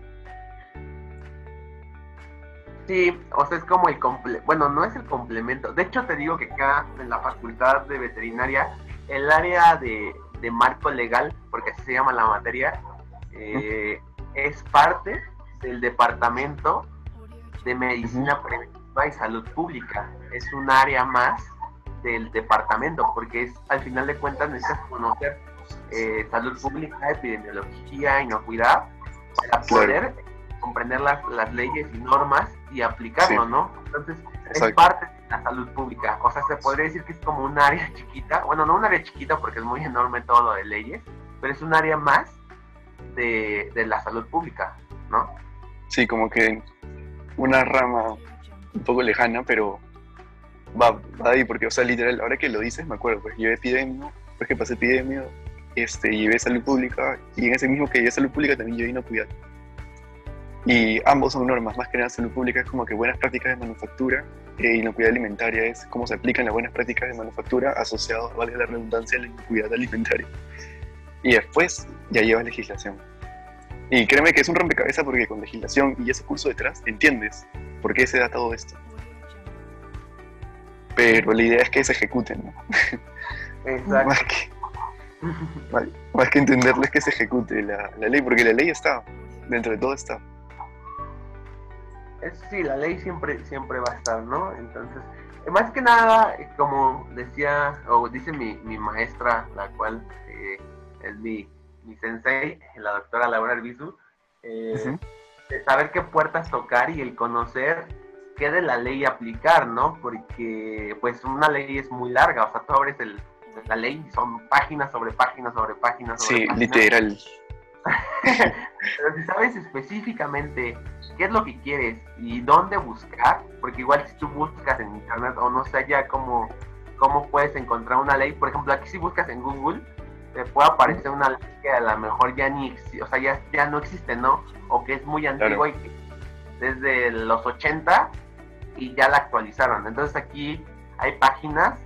Sí, o sea, es como el complemento, bueno, no es el complemento. De hecho, te digo que acá en la facultad de veterinaria, el área de, marco legal, porque así se llama la materia, eh, es parte del departamento de medicina preventiva y salud pública. Es un área más del departamento, porque es al final de cuentas necesitas conocer eh, salud pública, epidemiología, inocuidad, para poder comprender las, las, leyes y normas y aplicarlo, ¿no? Entonces, es parte de la salud pública. O sea, se podría decir que es como un área (laughs) chiquita, bueno, no un área chiquita porque es muy enorme todo lo de leyes, pero es un área más de, de la salud pública, ¿no? Sí, como que una rama un poco lejana, pero va, va ahí, porque, o sea, literal, ahora que lo dices, me acuerdo, pues yo epidemia, pues que pasé epidemia, este, llevé salud pública y en ese mismo que llevé salud pública también llevé inocuidad. Y ambos son normas, más que nada salud pública es como que buenas prácticas de manufactura e inocuidad alimentaria es cómo se aplican las buenas prácticas de manufactura asociados, vale la redundancia, a la inocuidad alimentaria. Y después ya llevas legislación. Y créeme que es un rompecabezas porque con legislación y ese curso detrás entiendes por qué se da todo esto. Pero la idea es que se ejecuten, ¿no? (laughs) Exacto. más, que, más, que entenderles que se ejecute la, ley, porque la ley está, dentro de todo está. sí, la ley siempre, siempre va a estar, ¿no? Entonces, más que nada, como decía, o dice mi, mi maestra, la cual eh, es mi, mi sensei, la doctora Laura Arbizu, eh, saber qué puertas tocar y el conocer qué de la ley aplicar, ¿no? Porque pues una ley es muy larga, o sea, tú abres el, la ley son páginas sobre páginas sobre páginas. Sobre sí, literal. (laughs) Pero si sabes específicamente qué es lo que quieres y dónde buscar, porque igual si tú buscas en internet o no sé ya cómo, cómo puedes encontrar una ley, por ejemplo, aquí si buscas en Google, te puede aparecer una ley que a lo mejor ya ni o sea, ya, ya no existe, ¿no? O que es muy antigua y que desde los 80 y ya la actualizaron. Entonces aquí hay páginas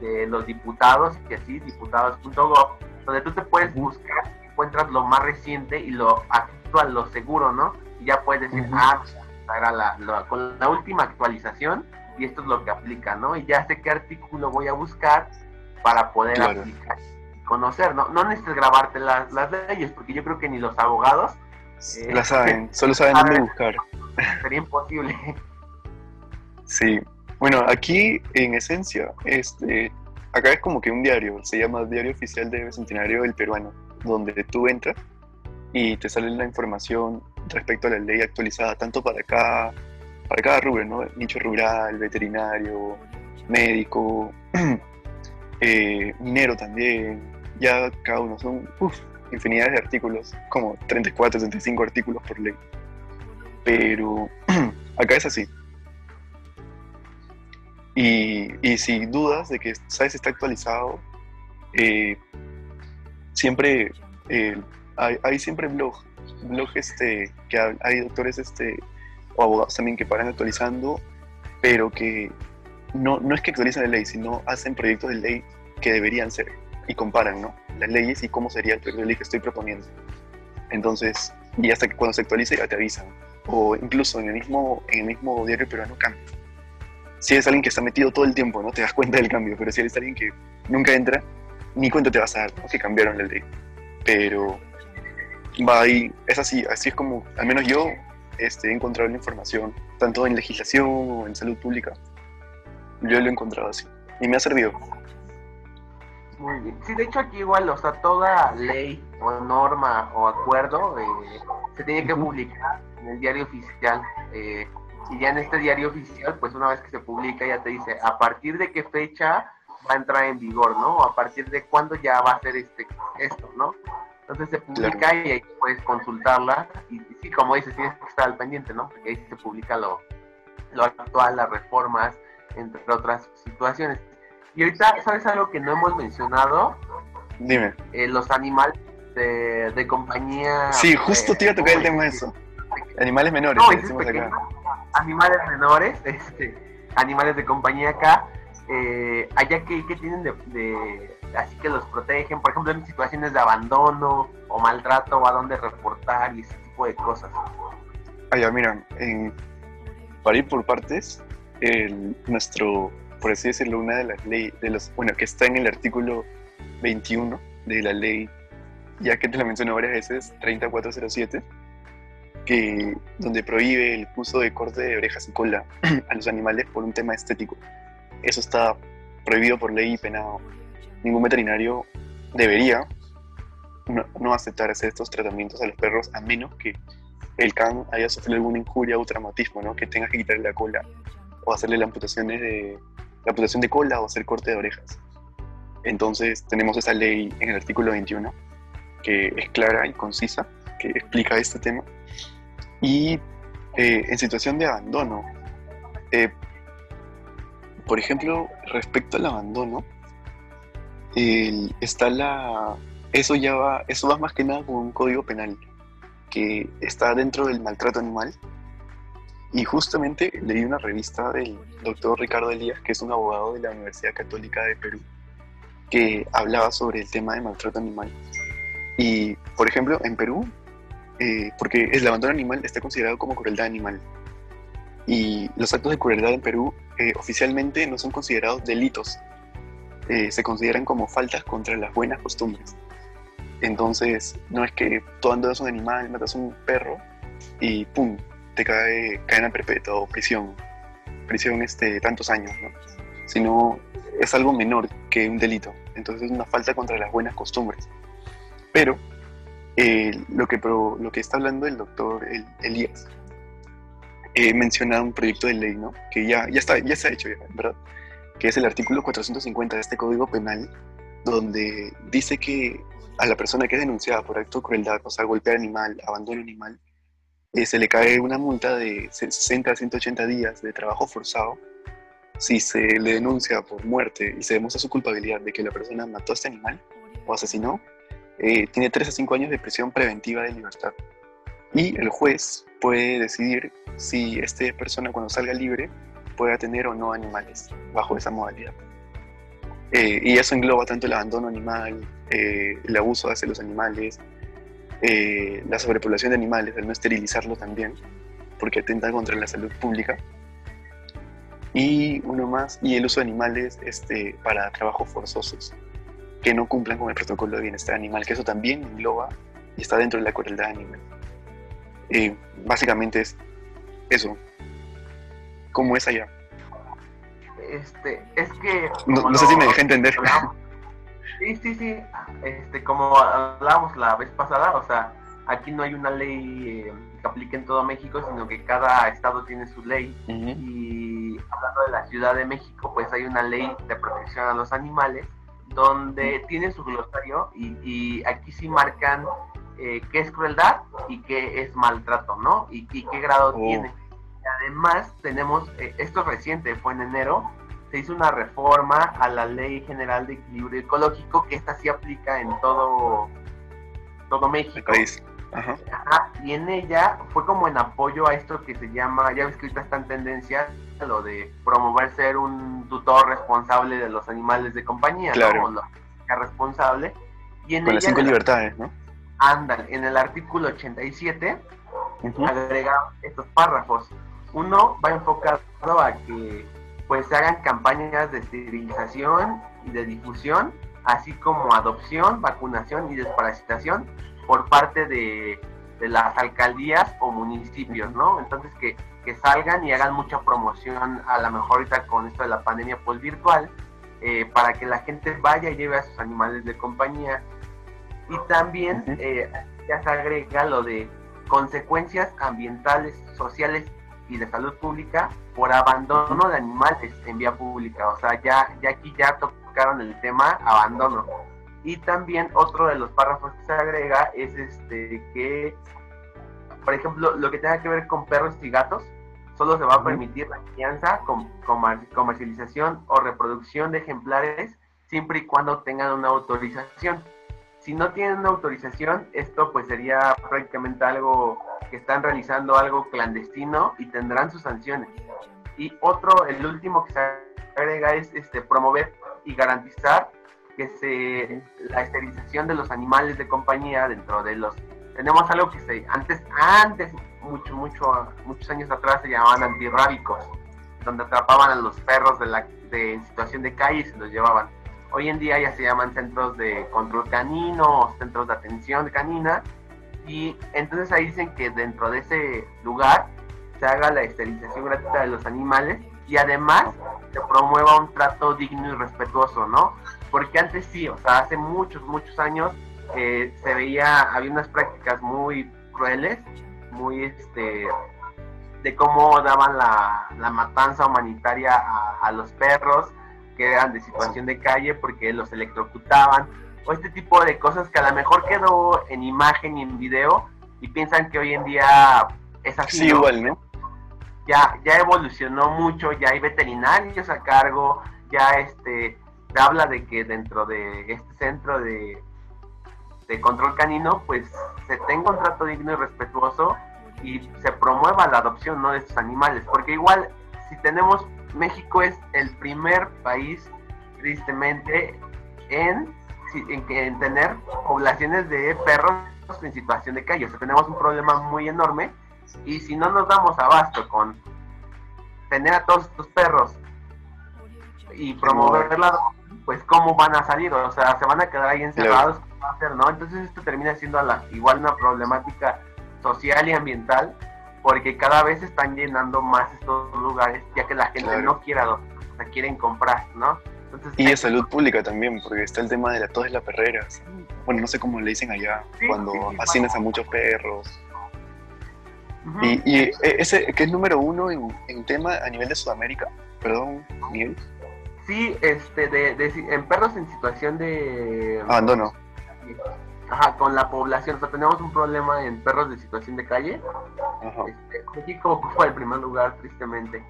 de los diputados, que así, diputados.gov, donde tú te puedes buscar, encuentras lo más reciente y lo actual, lo seguro, ¿no? Y ya puedes decir, ah, era la, con la última actualización y esto es lo que aplica, ¿no? Y ya sé qué artículo voy a buscar para poder aplicar y conocer, ¿no? No necesitas grabarte las, las leyes, porque yo creo que ni los abogados... Eh, la saben, solo saben (laughs) dónde buscar. Sería imposible. Sí, bueno, aquí en esencia, este, acá es como que un diario, se llama Diario Oficial de Bicentenario del Peruano, donde tú entras y te sale la información respecto a la ley actualizada, tanto para cada, para cada rubro, ¿no? Nicho rural, veterinario, médico, (clears throat) eh, minero también, ya cada uno son infinidades de artículos, como 34, 35 artículos por ley. Pero (clears throat) acá es así, y, y si dudas de que sabes está actualizado, eh, siempre eh, hay, siempre blog, blog este, que hay doctores este, o abogados también que paran actualizando, pero que no, no es que actualicen la ley, sino hacen proyectos de ley que deberían ser y comparan ¿no? las leyes y cómo sería el proyecto de ley que estoy proponiendo. Entonces, y hasta que cuando se actualice ya te avisan. O incluso en el mismo, en el mismo diario peruano cambia si eres alguien que está metido todo el tiempo, no te das cuenta del cambio, pero si eres alguien que nunca entra, ni cuenta te vas a dar que cambiaron la ley. Pero va ahí, es así, así es como, al menos yo este, he encontrado la información, tanto en legislación o en salud pública. Yo lo he encontrado así y me ha servido. Muy bien. Sí, de hecho aquí igual, o sea, toda ley o norma o acuerdo eh, se tiene que publicar en el diario oficial. Eh, y ya en este diario oficial, pues una vez que se publica ya te dice a partir de qué fecha va a entrar en vigor, ¿no? O a partir de cuándo ya va a ser este esto, ¿no? Entonces se publica y ahí puedes consultarla y, sí, como dices, tienes que estar al pendiente, ¿no? Porque ahí se publica lo, lo actual, las reformas, entre otras situaciones. Y ahorita, ¿sabes algo que no hemos mencionado? Dime. Eh, los animales de, compañía. Sí, justo te iba a tocar el tema de eso. Animales menores, no, decimos acá. Animales menores, (laughs) este, animales de compañía acá. Eh, allá que, tienen de, así que los protegen, por ejemplo en situaciones de abandono o maltrato a dónde reportar y ese tipo de cosas. Allá, mira, para ir por partes, el, nuestro por así decirlo, una de las leyes, de los, bueno, que está en el artículo 21 de la ley, ya que te la menciono varias veces, 3407, que, donde prohíbe el uso de corte de orejas y cola (clears throat) a los animales por un tema estético. Eso está prohibido por ley y penado. Ningún veterinario debería no, aceptar hacer estos tratamientos a los perros a menos que el can haya sufrido alguna injuria o traumatismo, ¿no? que tengas que quitarle la cola o hacerle amputaciones de, la amputación de cola o hacer corte de orejas. Entonces tenemos esa ley en el artículo 21 que es clara y concisa, que explica este tema. Y eh, en situación de abandono, eh, por ejemplo, respecto al abandono, está la, eso ya va, eso va más que nada con un código penal que está dentro del maltrato animal y justamente leí una revista del doctor Ricardo Elías, que es un abogado de la Universidad Católica de Perú, que hablaba sobre el tema de maltrato animal. Y, por ejemplo, en Perú, eh, porque el abandono animal está considerado como crueldad animal. Y los actos de crueldad en Perú eh, oficialmente no son considerados delitos, eh, se consideran como faltas contra las buenas costumbres. Entonces, no es que tú andas un animal, matas un perro y ¡pum! te cae cadena perpetua o prisión, prisión este, tantos años, ¿no? sino es algo menor que un delito. Entonces es una falta contra las buenas costumbres. Pero eh, lo, que lo que está hablando el doctor Elías eh, menciona un proyecto de ley, ¿no? que ya, ya, está, ya se ha hecho, ¿verdad? que es el artículo 450 de este Código Penal, donde dice que a la persona que es denunciada por acto de crueldad, o sea, golpear animal, abandono animal, eh, se le cae una multa de 60 a 180 días de trabajo forzado si se le denuncia por muerte y se demuestra su culpabilidad de que la persona mató a este animal o asesinó, eh, tiene 3 a 5 años de prisión preventiva de libertad. Y el juez puede decidir si esta persona cuando salga libre puede tener o no animales bajo esa modalidad. Eh, y eso engloba tanto el abandono animal, el abuso hacia los animales, eh, la sobrepoblación de animales, el no esterilizarlo también, porque atenta contra la salud pública. Y uno más, y el uso de animales este, para trabajos forzosos, que no cumplan con el protocolo de bienestar animal, que eso también engloba y está dentro de la crueldad animal. Eh, básicamente es eso. ¿Cómo es allá? Este, es que... No, sé si me dejé entender. Sí, sí, sí. Este, como hablábamos la vez pasada, o sea, aquí no hay una ley eh, que aplique en todo México, sino que cada estado tiene su ley. Y hablando de la Ciudad de México, pues hay una ley de protección a los animales donde tiene su glosario y, aquí sí marcan eh, qué es crueldad y qué es maltrato, ¿no? Y, qué grado oh. tiene. además tenemos, eh, esto reciente, fue en enero, se hizo una reforma a la Ley General de Equilibrio Ecológico, que esta sí aplica en todo, todo México. y en ella fue como en apoyo a esto que se llama, ya ves que ahorita está en tendencia, lo de promover ser un tutor responsable de los animales de compañía, claro. ¿no? responsable. Y en Con las cinco libertades, ¿no? Andan, en el artículo 87 uh estos párrafos. Uno va enfocado a que pues se hagan campañas de esterilización y de difusión, así como adopción, vacunación y desparasitación por parte de, las alcaldías o municipios, ¿no? Entonces que, que, salgan y hagan mucha promoción, a lo mejor ahorita con esto de la pandemia pues virtual, eh, para que la gente vaya y lleve a sus animales de compañía. Y también eh, ya se agrega lo de consecuencias ambientales, sociales y de salud pública por abandono de animales en vía pública. O sea, ya, ya aquí ya tocaron el tema abandono. Y también otro de los párrafos que se agrega es este que, por ejemplo, lo que tenga que ver con perros y gatos, solo se va a permitir la crianza, comercialización o reproducción de ejemplares siempre y cuando tengan una autorización. Si no tienen una autorización, esto pues sería prácticamente algo que están realizando algo clandestino y tendrán sus sanciones. Y otro, el último que se agrega es este, promover y garantizar que se la esterilización de los animales de compañía dentro de los tenemos algo que se antes antes mucho mucho muchos años atrás se llamaban antirrábicos donde atrapaban a los perros de la de en situación de calle y se los llevaban hoy en día ya se llaman centros de control canino centros de atención canina y entonces ahí dicen que dentro de ese lugar se haga la esterilización gratuita de los animales y además se promueva un trato digno y respetuoso, ¿no? Porque antes sí, o sea, hace muchos, muchos años eh, se veía, había unas prácticas muy crueles, muy, este, de cómo daban la, la matanza humanitaria a, a, los perros que eran de situación de calle porque los electrocutaban, o este tipo de cosas que a lo mejor quedó en imagen y en video y piensan que hoy en día es así. Sí, igual, ¿no? Ya, ya evolucionó mucho, ya hay veterinarios a cargo, ya este se habla de que dentro de este centro de, de control canino, pues se tenga un trato digno y respetuoso y se promueva la adopción ¿no? de estos animales, porque igual si tenemos, México es el primer país, tristemente, en, en, en tener poblaciones de perros en situación de calle, o sea, tenemos un problema muy enorme y si no nos damos abasto con tener a todos estos perros y promoverla, pues cómo van a salir, o sea, se van a quedar ahí encerrados, ¿cómo va a ser, no? Entonces esto termina siendo la, igual una problemática social y ambiental, porque cada vez están llenando más estos lugares, ya que la gente claro. no quiere adoptar, quieren comprar, ¿no? Entonces, y de salud pública también, porque está el tema de la todas las perreras. Bueno, no sé cómo le dicen allá, sí, cuando sí, a muchos perros. Uh -huh. y, y, ese, que es número uno en, en, tema a nivel de Sudamérica, perdón, Miguel. Sí, este, de, de, en perros en situación de... Abandono. Ajá, con la población, o sea, tenemos un problema en perros de situación de calle. Ajá. Este, México ocupa el primer lugar, tristemente.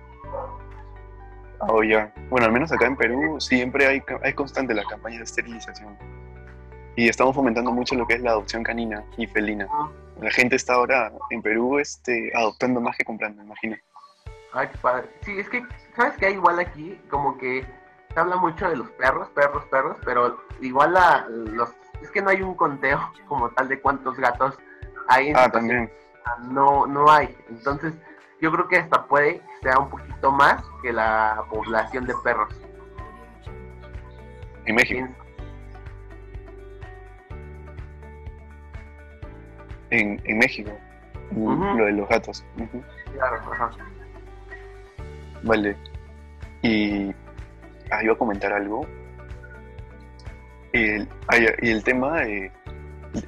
Oh, ya. Bueno, al menos acá en Perú siempre hay, hay constante la campaña de esterilización. Y estamos fomentando mucho lo que es la adopción canina y felina. La gente está ahora en Perú este, adoptando más que comprando, imagino. Ay, qué padre. Sí, es que, ¿sabes qué igual aquí? Como que se habla mucho de los perros, perros, perros, pero igual la, los, es que no hay un conteo como tal de cuántos gatos hay en Ah, también. No, no hay. Entonces, yo creo que hasta puede que sea un poquito más que la población de perros. En México. En, en México. Uh -huh. Lo de los gatos. Uh -huh. Claro, ajá. Vale. Y ah, iba a comentar algo. El, y el tema, eh,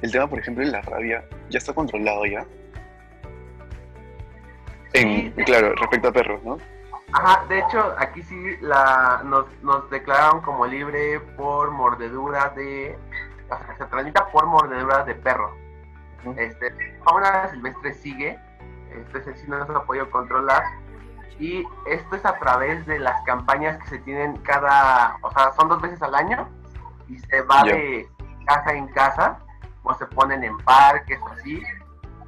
el tema, por ejemplo, de la rabia, ¿ya está controlado ya? En, sí, claro, respecto a perros, ¿no? Ajá, de hecho, aquí sí la, nos, nos declararon como libre por mordedura de. O sea, se transmita por mordedura de perro. Uh -huh. Este, fauna silvestre sigue, este sí no nos ha podido controlar. Y esto es a través de las campañas que se tienen cada. O sea, son dos veces al año y se va yeah. de casa en casa, o se ponen en parques o así,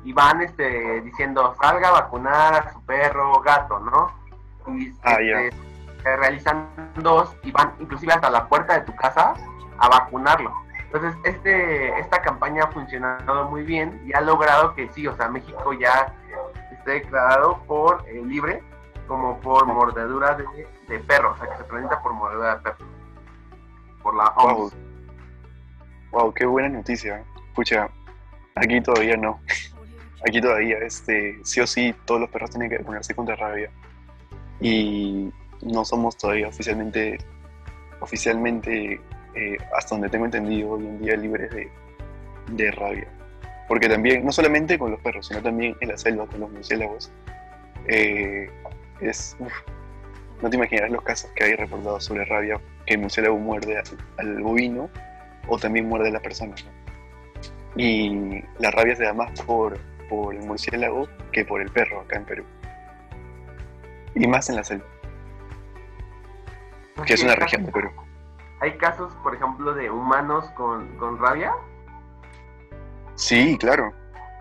y van este, diciendo salga a vacunar a su perro gato, ¿no? Y ah, este, yeah. se realizan dos y van inclusive hasta la puerta de tu casa a vacunarlo. Entonces, este, esta campaña ha funcionado muy bien y ha logrado que sí, o sea, México ya esté declarado por eh, libre como por mordedura de, de perro, o sea, que se presenta por mordedura de perro. Por la OMS. Wow. wow, qué buena noticia. Pucha, aquí todavía no aquí todavía, este, sí o sí, todos los perros tienen que ponerse contra rabia. Y no somos todavía oficialmente oficialmente, eh, hasta donde tengo entendido, hoy en día libres de, de rabia. Porque también, no solamente con los perros, sino también en la selva con los murciélagos, eh, es, uf, no te imaginas los casos que hay reportados sobre rabia, que el murciélago muerde al, al bovino o también muerde a la persona. ¿no? Y la rabia se da más por, por el murciélago que por el perro acá en Perú. Y más en la selva, que es una región de Perú. Hay casos, por ejemplo, de humanos con, con rabia. Sí, claro,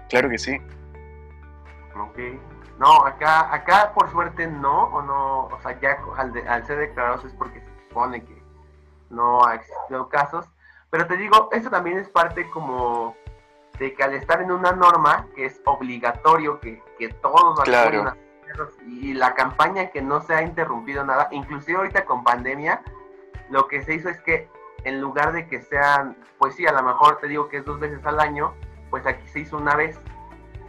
claro que sí. Ok. No, acá, acá por suerte no, o no, o sea, ya al, de- al ser declarados es porque se supone que no ha existido casos. Pero te digo, eso también es parte como de que al estar en una norma que es obligatorio que, que todos Claro. vacunen y la campaña que no se ha interrumpido nada, inclusive ahorita con pandemia, lo que se hizo es que en lugar de que sean, pues sí, a lo mejor te digo que es dos veces al año, pues aquí se hizo una vez,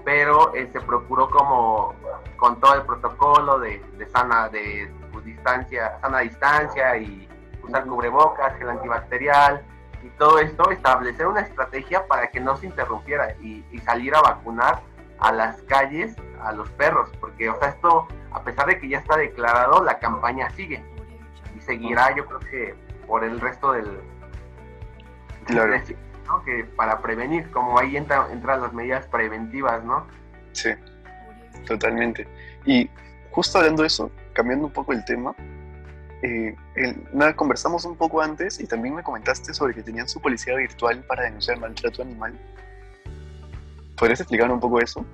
pero eh, se procuró como con todo el protocolo de, de sana de pues, distancia, sana distancia y usar cubrebocas, gel antibacterial y todo esto, establecer una estrategia para que no se interrumpiera y, y salir a vacunar a las calles a los perros, porque o sea, esto, a pesar de que ya está declarado, la campaña sigue y seguirá yo creo que por el resto del... Claro. del- ¿no? que para prevenir, como ahí entra, entran las medidas preventivas, ¿no? Sí, totalmente. Y justo hablando de eso, cambiando un poco el tema, eh, el- nada, conversamos un poco antes y también me comentaste sobre que tenían su policía virtual para denunciar maltrato animal. ¿Podrías explicar un poco eso?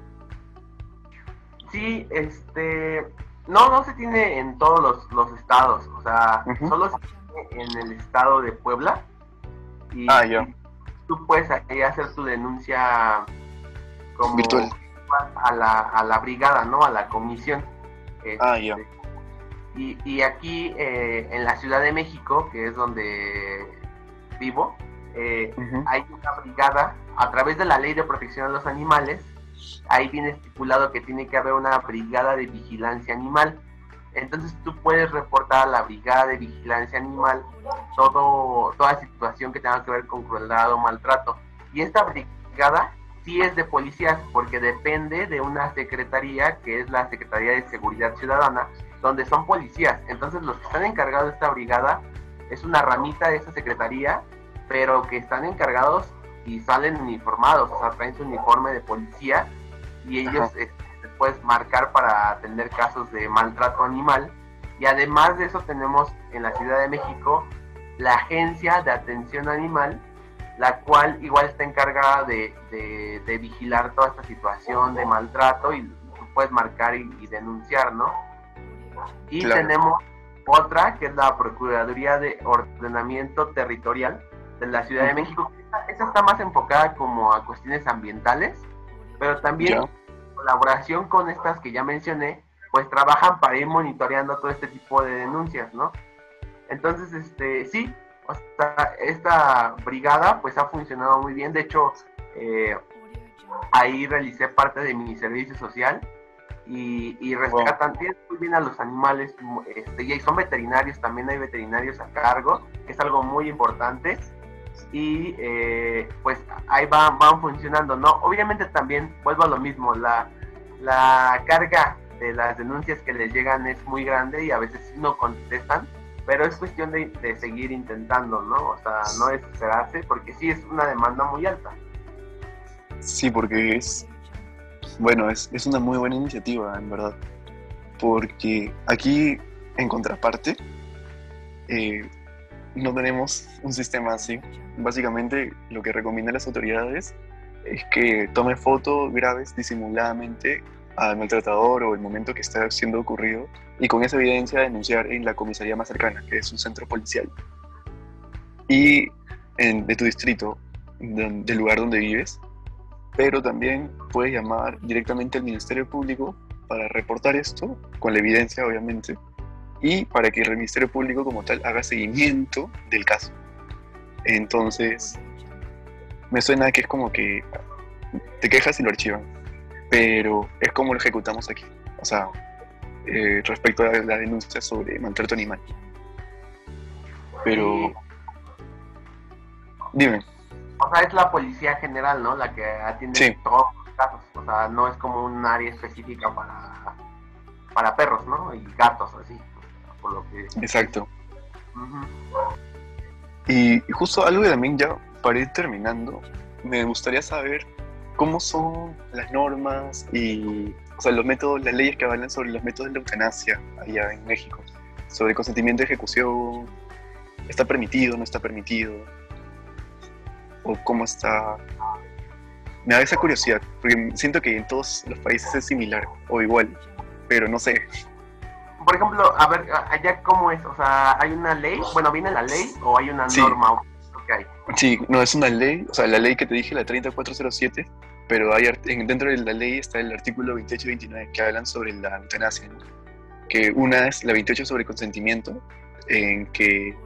Sí, este, no, no se tiene en todos los, los estados, o sea, solo se tiene en el estado de Puebla. Y, Ah, ya. Tú puedes ahí hacer tu denuncia como Virtual. a la, a la brigada, ¿no? A la comisión. Ah, Este, ya. Y, y aquí eh, en la Ciudad de México, que es donde vivo, eh, hay una brigada a través de la ley de protección a los animales. Ahí viene estipulado que tiene que haber una brigada de vigilancia animal. Entonces tú puedes reportar a la brigada de vigilancia animal todo, toda situación que tenga que ver con crueldad o maltrato. Y esta brigada sí es de policías porque depende de una secretaría que es la Secretaría de Seguridad Ciudadana, donde son policías. Entonces los que están encargados de esta brigada es una ramita de esa secretaría, pero que están encargados y salen uniformados, o sea, traen su uniforme de policía y ellos Ajá. Después marcar para atender casos de maltrato animal. Y además de eso tenemos en la Ciudad de México la Agencia de Atención Animal, la cual igual está encargada de, de- de vigilar toda esta situación de maltrato y tú puedes marcar y, y denunciar, ¿no? Y Claro. tenemos otra que es la Procuraduría de Ordenamiento Territorial de la Ciudad de. México. Esa- Esa está más enfocada como a cuestiones ambientales, pero también Ya. Colaboración con estas que ya mencioné, pues trabajan para ir monitoreando todo este tipo de denuncias, ¿no? Entonces, este, sí, o sea, esta brigada pues ha funcionado muy bien. De hecho, eh, ahí realicé parte de mi servicio social y, y rescatan tienen muy bien a los animales este, y son veterinarios, también hay veterinarios a cargo, que es algo muy importante y eh, pues ahí van, van funcionando, ¿no? Obviamente también vuelvo a lo mismo, la, la carga de las denuncias que les llegan es muy grande y a veces no contestan, pero es cuestión de, de seguir intentando, ¿no? O sea, no desesperarse porque sí es una demanda muy alta. Sí, porque es, bueno, es, es una muy buena iniciativa, en verdad. Porque aquí, en contraparte, eh, no tenemos un sistema así. Básicamente, lo que recomiendan las autoridades es que tome foto, grabes disimuladamente al maltratador o el momento que está siendo ocurrido y con esa evidencia denunciar en la comisaría más cercana, que es un centro policial. Y en- de tu distrito, de- del lugar donde vives, pero también puedes llamar directamente al Ministerio Público para reportar esto, con la evidencia obviamente, y para que el Ministerio Público como tal haga seguimiento del caso. Entonces, me suena que es como que te quejas y lo archivan, pero es como lo ejecutamos aquí, o sea, eh, respecto a la denuncia sobre maltrato animal. Pero... Dime. O sea, es la policía general, ¿no? La que atiende todos los casos. O sea, no es como un área específica para, para perros, ¿no? Y gatos, así. Por lo que... Exacto. Y justo algo que también ya para ir terminando, me gustaría saber cómo son las normas y o sea, los métodos, las leyes que hablan sobre los métodos de la eutanasia allá en México, sobre consentimiento de ejecución, está permitido, no está permitido, o cómo está. Me da esa curiosidad, porque siento que en todos los países es similar o igual, pero no sé. Por ejemplo, a ver, allá cómo es, o sea, ¿hay una ley? Bueno, ¿viene la ley o hay una norma? Sí, no, es una ley, o sea, la ley que te dije, la 3407, pero hay, dentro de la ley está el artículo 28 y 29 que hablan sobre la eutanasia, que una es la 28 sobre consentimiento, en que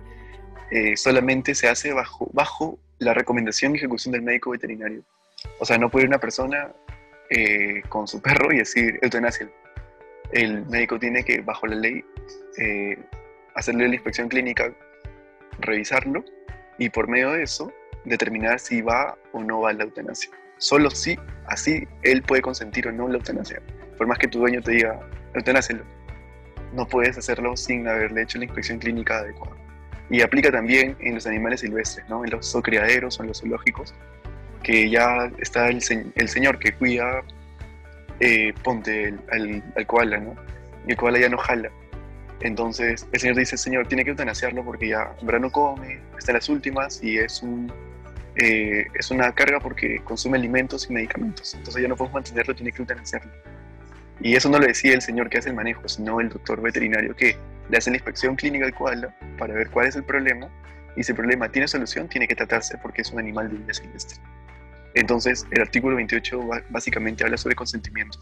eh, solamente se hace bajo, bajo la recomendación y ejecución del médico veterinario. O sea, no puede ir una persona eh, con su perro y decir eutanasia. El médico tiene que, bajo la ley, eh, hacerle la inspección clínica, revisarlo y por medio de eso determinar si va o no va la eutanasia. Solo si así él puede consentir o no la eutanasia. Por más que tu dueño te diga, eutanáselo, no puedes hacerlo sin haberle hecho la inspección clínica adecuada. Y aplica también en los animales silvestres, ¿no? en los criaderos o en los zoológicos, que ya está el, el señor que cuida, eh, ponte al, al koala, ¿no? y el koala ya no jala entonces el señor dice, señor, tiene que eutanasiarlo porque ya en no come, está en las últimas y es, un, eh, es una carga porque consume alimentos y medicamentos. Entonces ya no podemos mantenerlo, tiene que eutanasiarlo. Y eso no lo decía el señor que hace el manejo, sino el doctor veterinario que le hace la inspección clínica al koala para ver cuál es el problema. Y si el problema tiene solución, tiene que tratarse porque es un animal de vida silvestre. Entonces, el artículo 28 básicamente habla sobre consentimiento.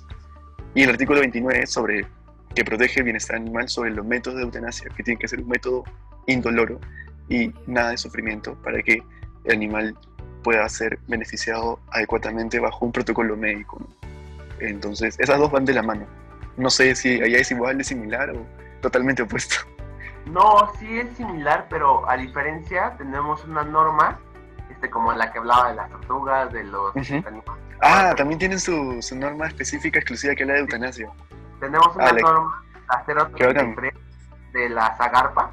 Y el artículo 29 es sobre que protege el bienestar animal sobre los métodos de eutanasia, que tiene que ser un método indoloro y nada de sufrimiento para que el animal pueda ser beneficiado adecuadamente bajo un protocolo médico. Entonces, esas dos van de la mano. No sé si allá es igual, es similar o totalmente opuesto. No, sí es similar, pero a diferencia tenemos una norma, como la que hablaba de las tortugas, de los animales. Ah, también tienen su, su norma específica exclusiva que es la de eutanasia. Tenemos una norma, la 033 de la Zagarpa,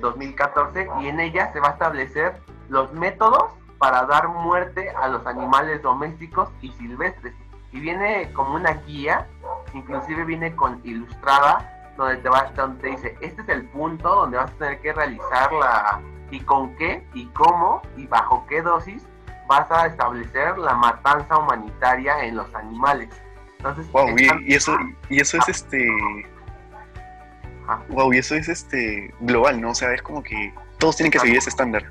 2014, eh, y en ella se va a establecer los métodos para dar muerte a los animales domésticos y silvestres. Y viene como una guía, inclusive viene con ilustrada, donde te, va, donde te dice, este es el punto donde vas a tener que realizarla y con qué y cómo y bajo qué dosis vas a establecer la matanza humanitaria en los animales. Entonces, wow, y, eso, y eso es este. Wow, y eso es este global, ¿no? O sea, es como que todos tienen que seguir ese estándar.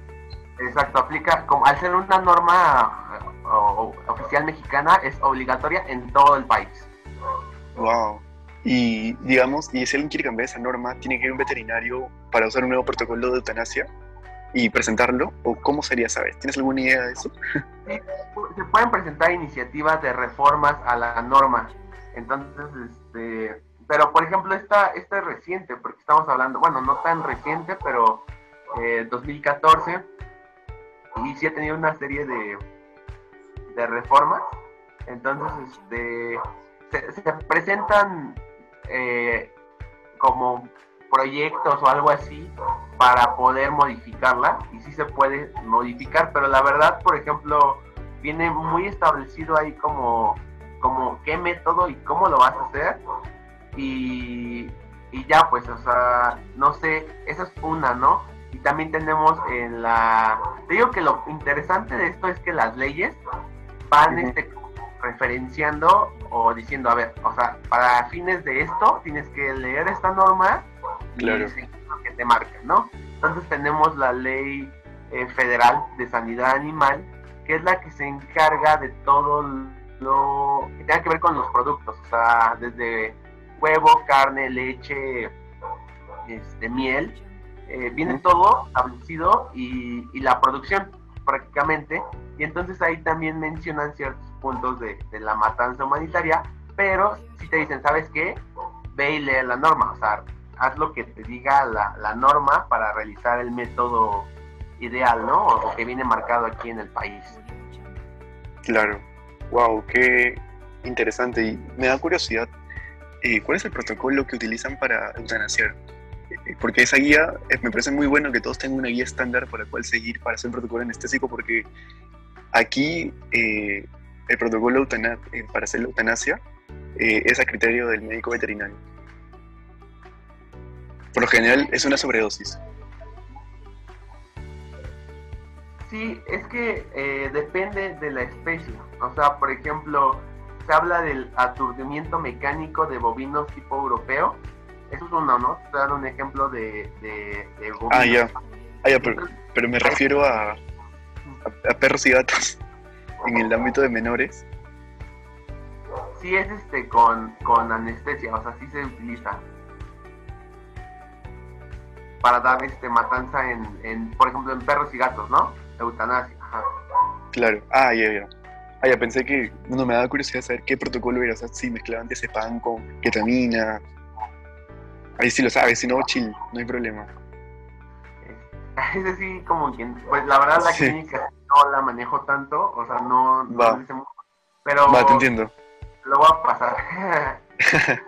Exacto, aplica, como al ser una norma oficial mexicana, es obligatoria en todo el país. Wow. Y digamos, y si alguien quiere cambiar esa norma, tiene que ir a un veterinario para usar un nuevo protocolo de eutanasia y presentarlo? ¿O cómo sería, sabes? ¿Tienes alguna idea de eso? Sí, se pueden presentar iniciativas de reformas a la norma. Entonces, este, pero por ejemplo, esta, esta es reciente, porque estamos hablando, bueno, no tan reciente, pero eh, 2014, y sí ha tenido una serie de, de reformas. Entonces, este, se, presentan eh, como proyectos o algo así para poder modificarla y sí se puede modificar, pero la verdad, por ejemplo, viene muy establecido ahí como, como qué método y cómo lo vas a hacer y, y ya pues, o sea, no sé, esa es una, ¿no? Y también tenemos en la... Te digo que lo interesante de esto es que las leyes van este, referenciando o diciendo, a ver, o sea, para fines de esto tienes que leer esta norma claro. lo que te marca, ¿no? Entonces tenemos la ley eh, federal de sanidad animal, que es la que se encarga de todo lo que tenga que ver con los productos, o sea, desde huevo, carne, leche, este, miel, eh, viene todo establecido y, y, la producción prácticamente, y entonces ahí también mencionan ciertos puntos de, de la matanza humanitaria, pero si te dicen, ¿sabes qué? Ve y lee la norma, o sea, haz lo que te diga la, la norma para realizar el método ideal, ¿no? O que viene marcado aquí en el país. Claro. Wow, qué interesante. Y me da curiosidad, eh, ¿cuál es el protocolo que utilizan para eutanasiar? Eh, Porque esa guía, eh, me parece muy bueno que todos tengan una guía estándar para cual seguir para hacer un protocolo anestésico, porque aquí eh, el protocolo eh, para hacer la eutanasia es a criterio del médico veterinario. Por lo general es una sobredosis. Sí, es que eh, depende de la especie. O sea, por ejemplo, se habla del aturdimiento mecánico de bovinos tipo europeo. Eso es uno, ¿no? Te dar un ejemplo de, de, de bovinos. Ah, ya. Ah, ya, pero, pero me refiero a, a- a perros y gatos (laughs) en el ámbito de menores. Sí es este con, con anestesia, o sea, sí se utiliza. Para dar este matanza en, en, por ejemplo, en perros y gatos, ¿no? Eutanasia. Ajá. Claro. Ah, ya, ya. Ah, ya, pensé que no me daba curiosidad saber qué protocolo era. O sea, si mezclaban diazepam con ketamina. Ahí sí lo sabes, si no, chill, no hay problema. (laughs) Ese sí, como que, pues la verdad la Sí. clínica no la manejo tanto, o sea, no, Va. mucho, pero Va, te entiendo. lo voy a pasar. (laughs) (laughs)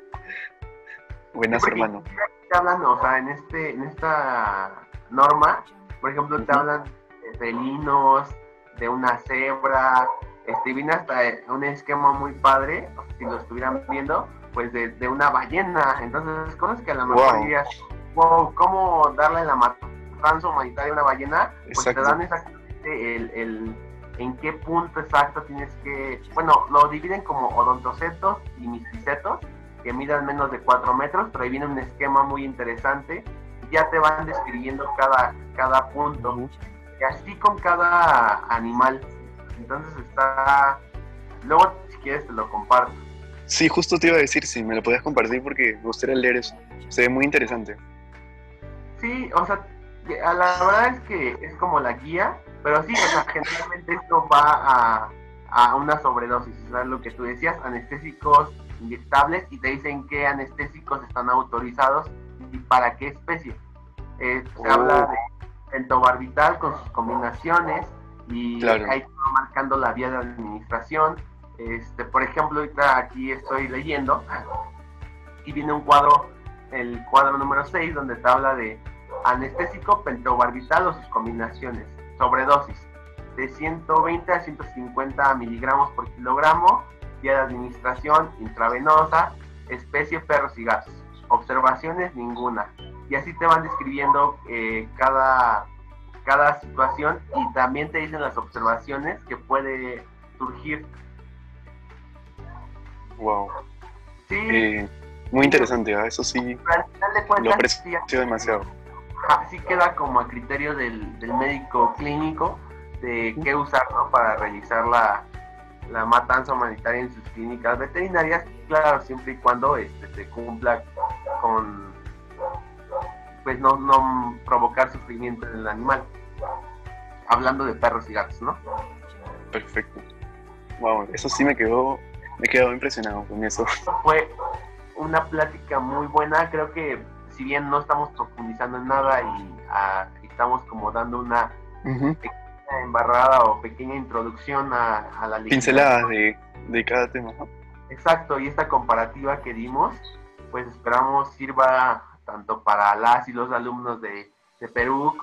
Buenas, hermano. Te hablan, o sea, en, este, en esta norma, por ejemplo, te hablan de felinos, de una cebra, este, viene hasta un esquema muy padre, si lo estuvieran viendo, pues de, de una ballena. Entonces, cosas que a lo mejor Wow. dirías, wow, ¿cómo darle la matanza humanitaria a una ballena? Pues Exacto. te dan exactamente el, el en qué punto exacto tienes que, bueno, lo dividen como odontocetos y misticetos, que midan menos de 4 metros, pero ahí viene un esquema muy interesante, y ya te van describiendo cada, cada punto, y así con cada animal. Entonces está, luego si quieres te lo comparto. Sí, justo te iba a decir si me lo podías compartir porque me gustaría leer eso. Se ve muy interesante. Sí, o sea, a la verdad es que es como la guía, pero sí, o sea, generalmente esto va a, a una sobredosis, o sea, lo que tú decías, anestésicos inyectables y te dicen qué anestésicos están autorizados y para qué especie. Eh, se Oh. habla de pentobarbital con sus combinaciones y Claro. ahí va marcando la vía de administración. Este, por ejemplo, ahorita aquí estoy leyendo y viene un cuadro, el cuadro número 6, donde te habla de anestésico pentobarbital o sus combinaciones, sobredosis, de 120 a 150 miligramos por kilogramo, vía de administración intravenosa, especie perros y gatos. Observaciones ninguna. Y así te van describiendo eh, cada, cada situación y también te dicen las observaciones que puede surgir. Wow. Sí, Eh, muy interesante, ¿ah? eso sí, pero al final de lo cuentas, aprecio sí, demasiado. Ajá, sí queda como a criterio del, del médico clínico de qué usar ¿no? para realizar la, la matanza humanitaria en sus clínicas veterinarias, claro, siempre y cuando este, se cumpla con, pues no, no provocar sufrimiento en el animal. Hablando de perros y gatos, ¿no? Perfecto. Wow, eso sí me quedó, me quedado impresionado con eso. Fue una plática muy buena, creo que si bien no estamos profundizando en nada y ah, estamos como dando una Ujú. embarrada o pequeña introducción a, a la legislación. Pinceladas de, de cada tema. ¿no? Exacto, y esta comparativa que dimos, pues esperamos sirva tanto para las y los alumnos de, de Perú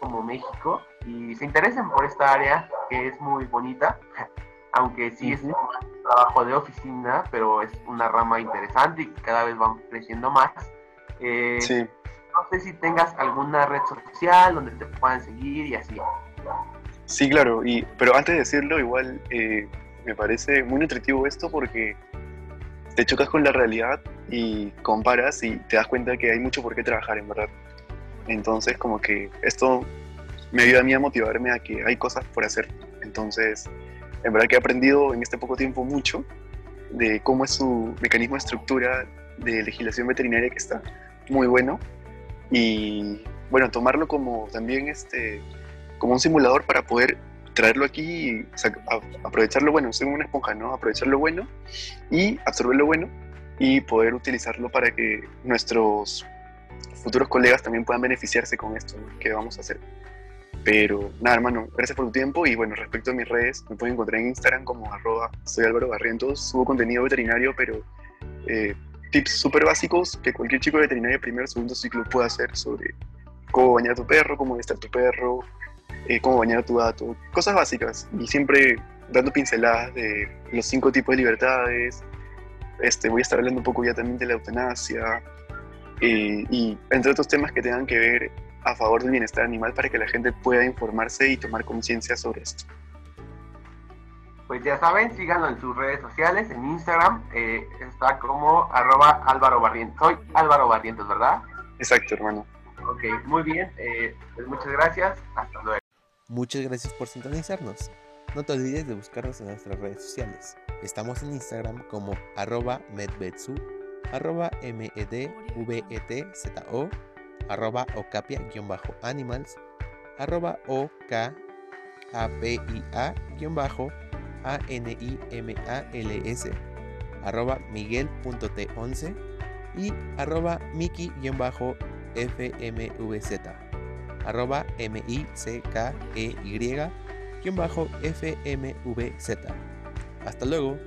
como México y se interesen por esta área que es muy bonita, (laughs) aunque sí es un trabajo de oficina, pero es una rama interesante y cada vez van creciendo más. Eh, Sí, No sé si tengas alguna red social donde te puedan seguir y así. Sí, claro. Y, pero antes de decirlo, igual eh, me parece muy nutritivo esto porque te chocas con la realidad y comparas y te das cuenta que hay mucho por qué trabajar, en verdad. Entonces, como que esto me ayuda a mí a motivarme a que hay cosas por hacer. Entonces, en verdad que he aprendido en este poco tiempo mucho de cómo es su mecanismo de estructura de legislación veterinaria que está muy bueno y bueno, tomarlo como también este como un simulador para poder traerlo aquí y aprovechar lo bueno, ser una esponja, ¿no? Aprovechar lo bueno y absorber lo bueno y poder utilizarlo para que nuestros futuros colegas también puedan beneficiarse con esto que vamos a hacer. Pero nada, hermano, gracias por tu tiempo y bueno, respecto a mis redes, me pueden encontrar en Instagram como arroba soy Álvaro Barrientos, subo contenido veterinario, pero eh, tips súper básicos que cualquier chico de veterinaria primer o segundo ciclo puede hacer sobre cómo bañar a tu perro, cómo estar tu perro, eh, cómo bañar tu gato, cosas básicas y siempre dando pinceladas de los cinco tipos de libertades, este, voy a estar hablando un poco ya también de la eutanasia eh, y entre otros temas que tengan que ver a favor del bienestar animal para que la gente pueda informarse y tomar conciencia sobre esto. Pues ya saben, síganlo en sus redes sociales, en Instagram, eh, está como arroba Álvaro Barrientos. Soy Álvaro Barrientos, ¿verdad? Exacto, hermano. Ok, muy bien, eh, pues muchas gracias, hasta luego. Muchas gracias por sintonizarnos. No te olvides de buscarnos en nuestras redes sociales. Estamos en Instagram como arroba medvetsu, arroba medvetzo, arroba ocapia-animals, arroba okapia-animals, arroba miguel.t11 y arroba miki-fmvz, arroba m-i-c-k-e-y-fmvz. Hasta luego.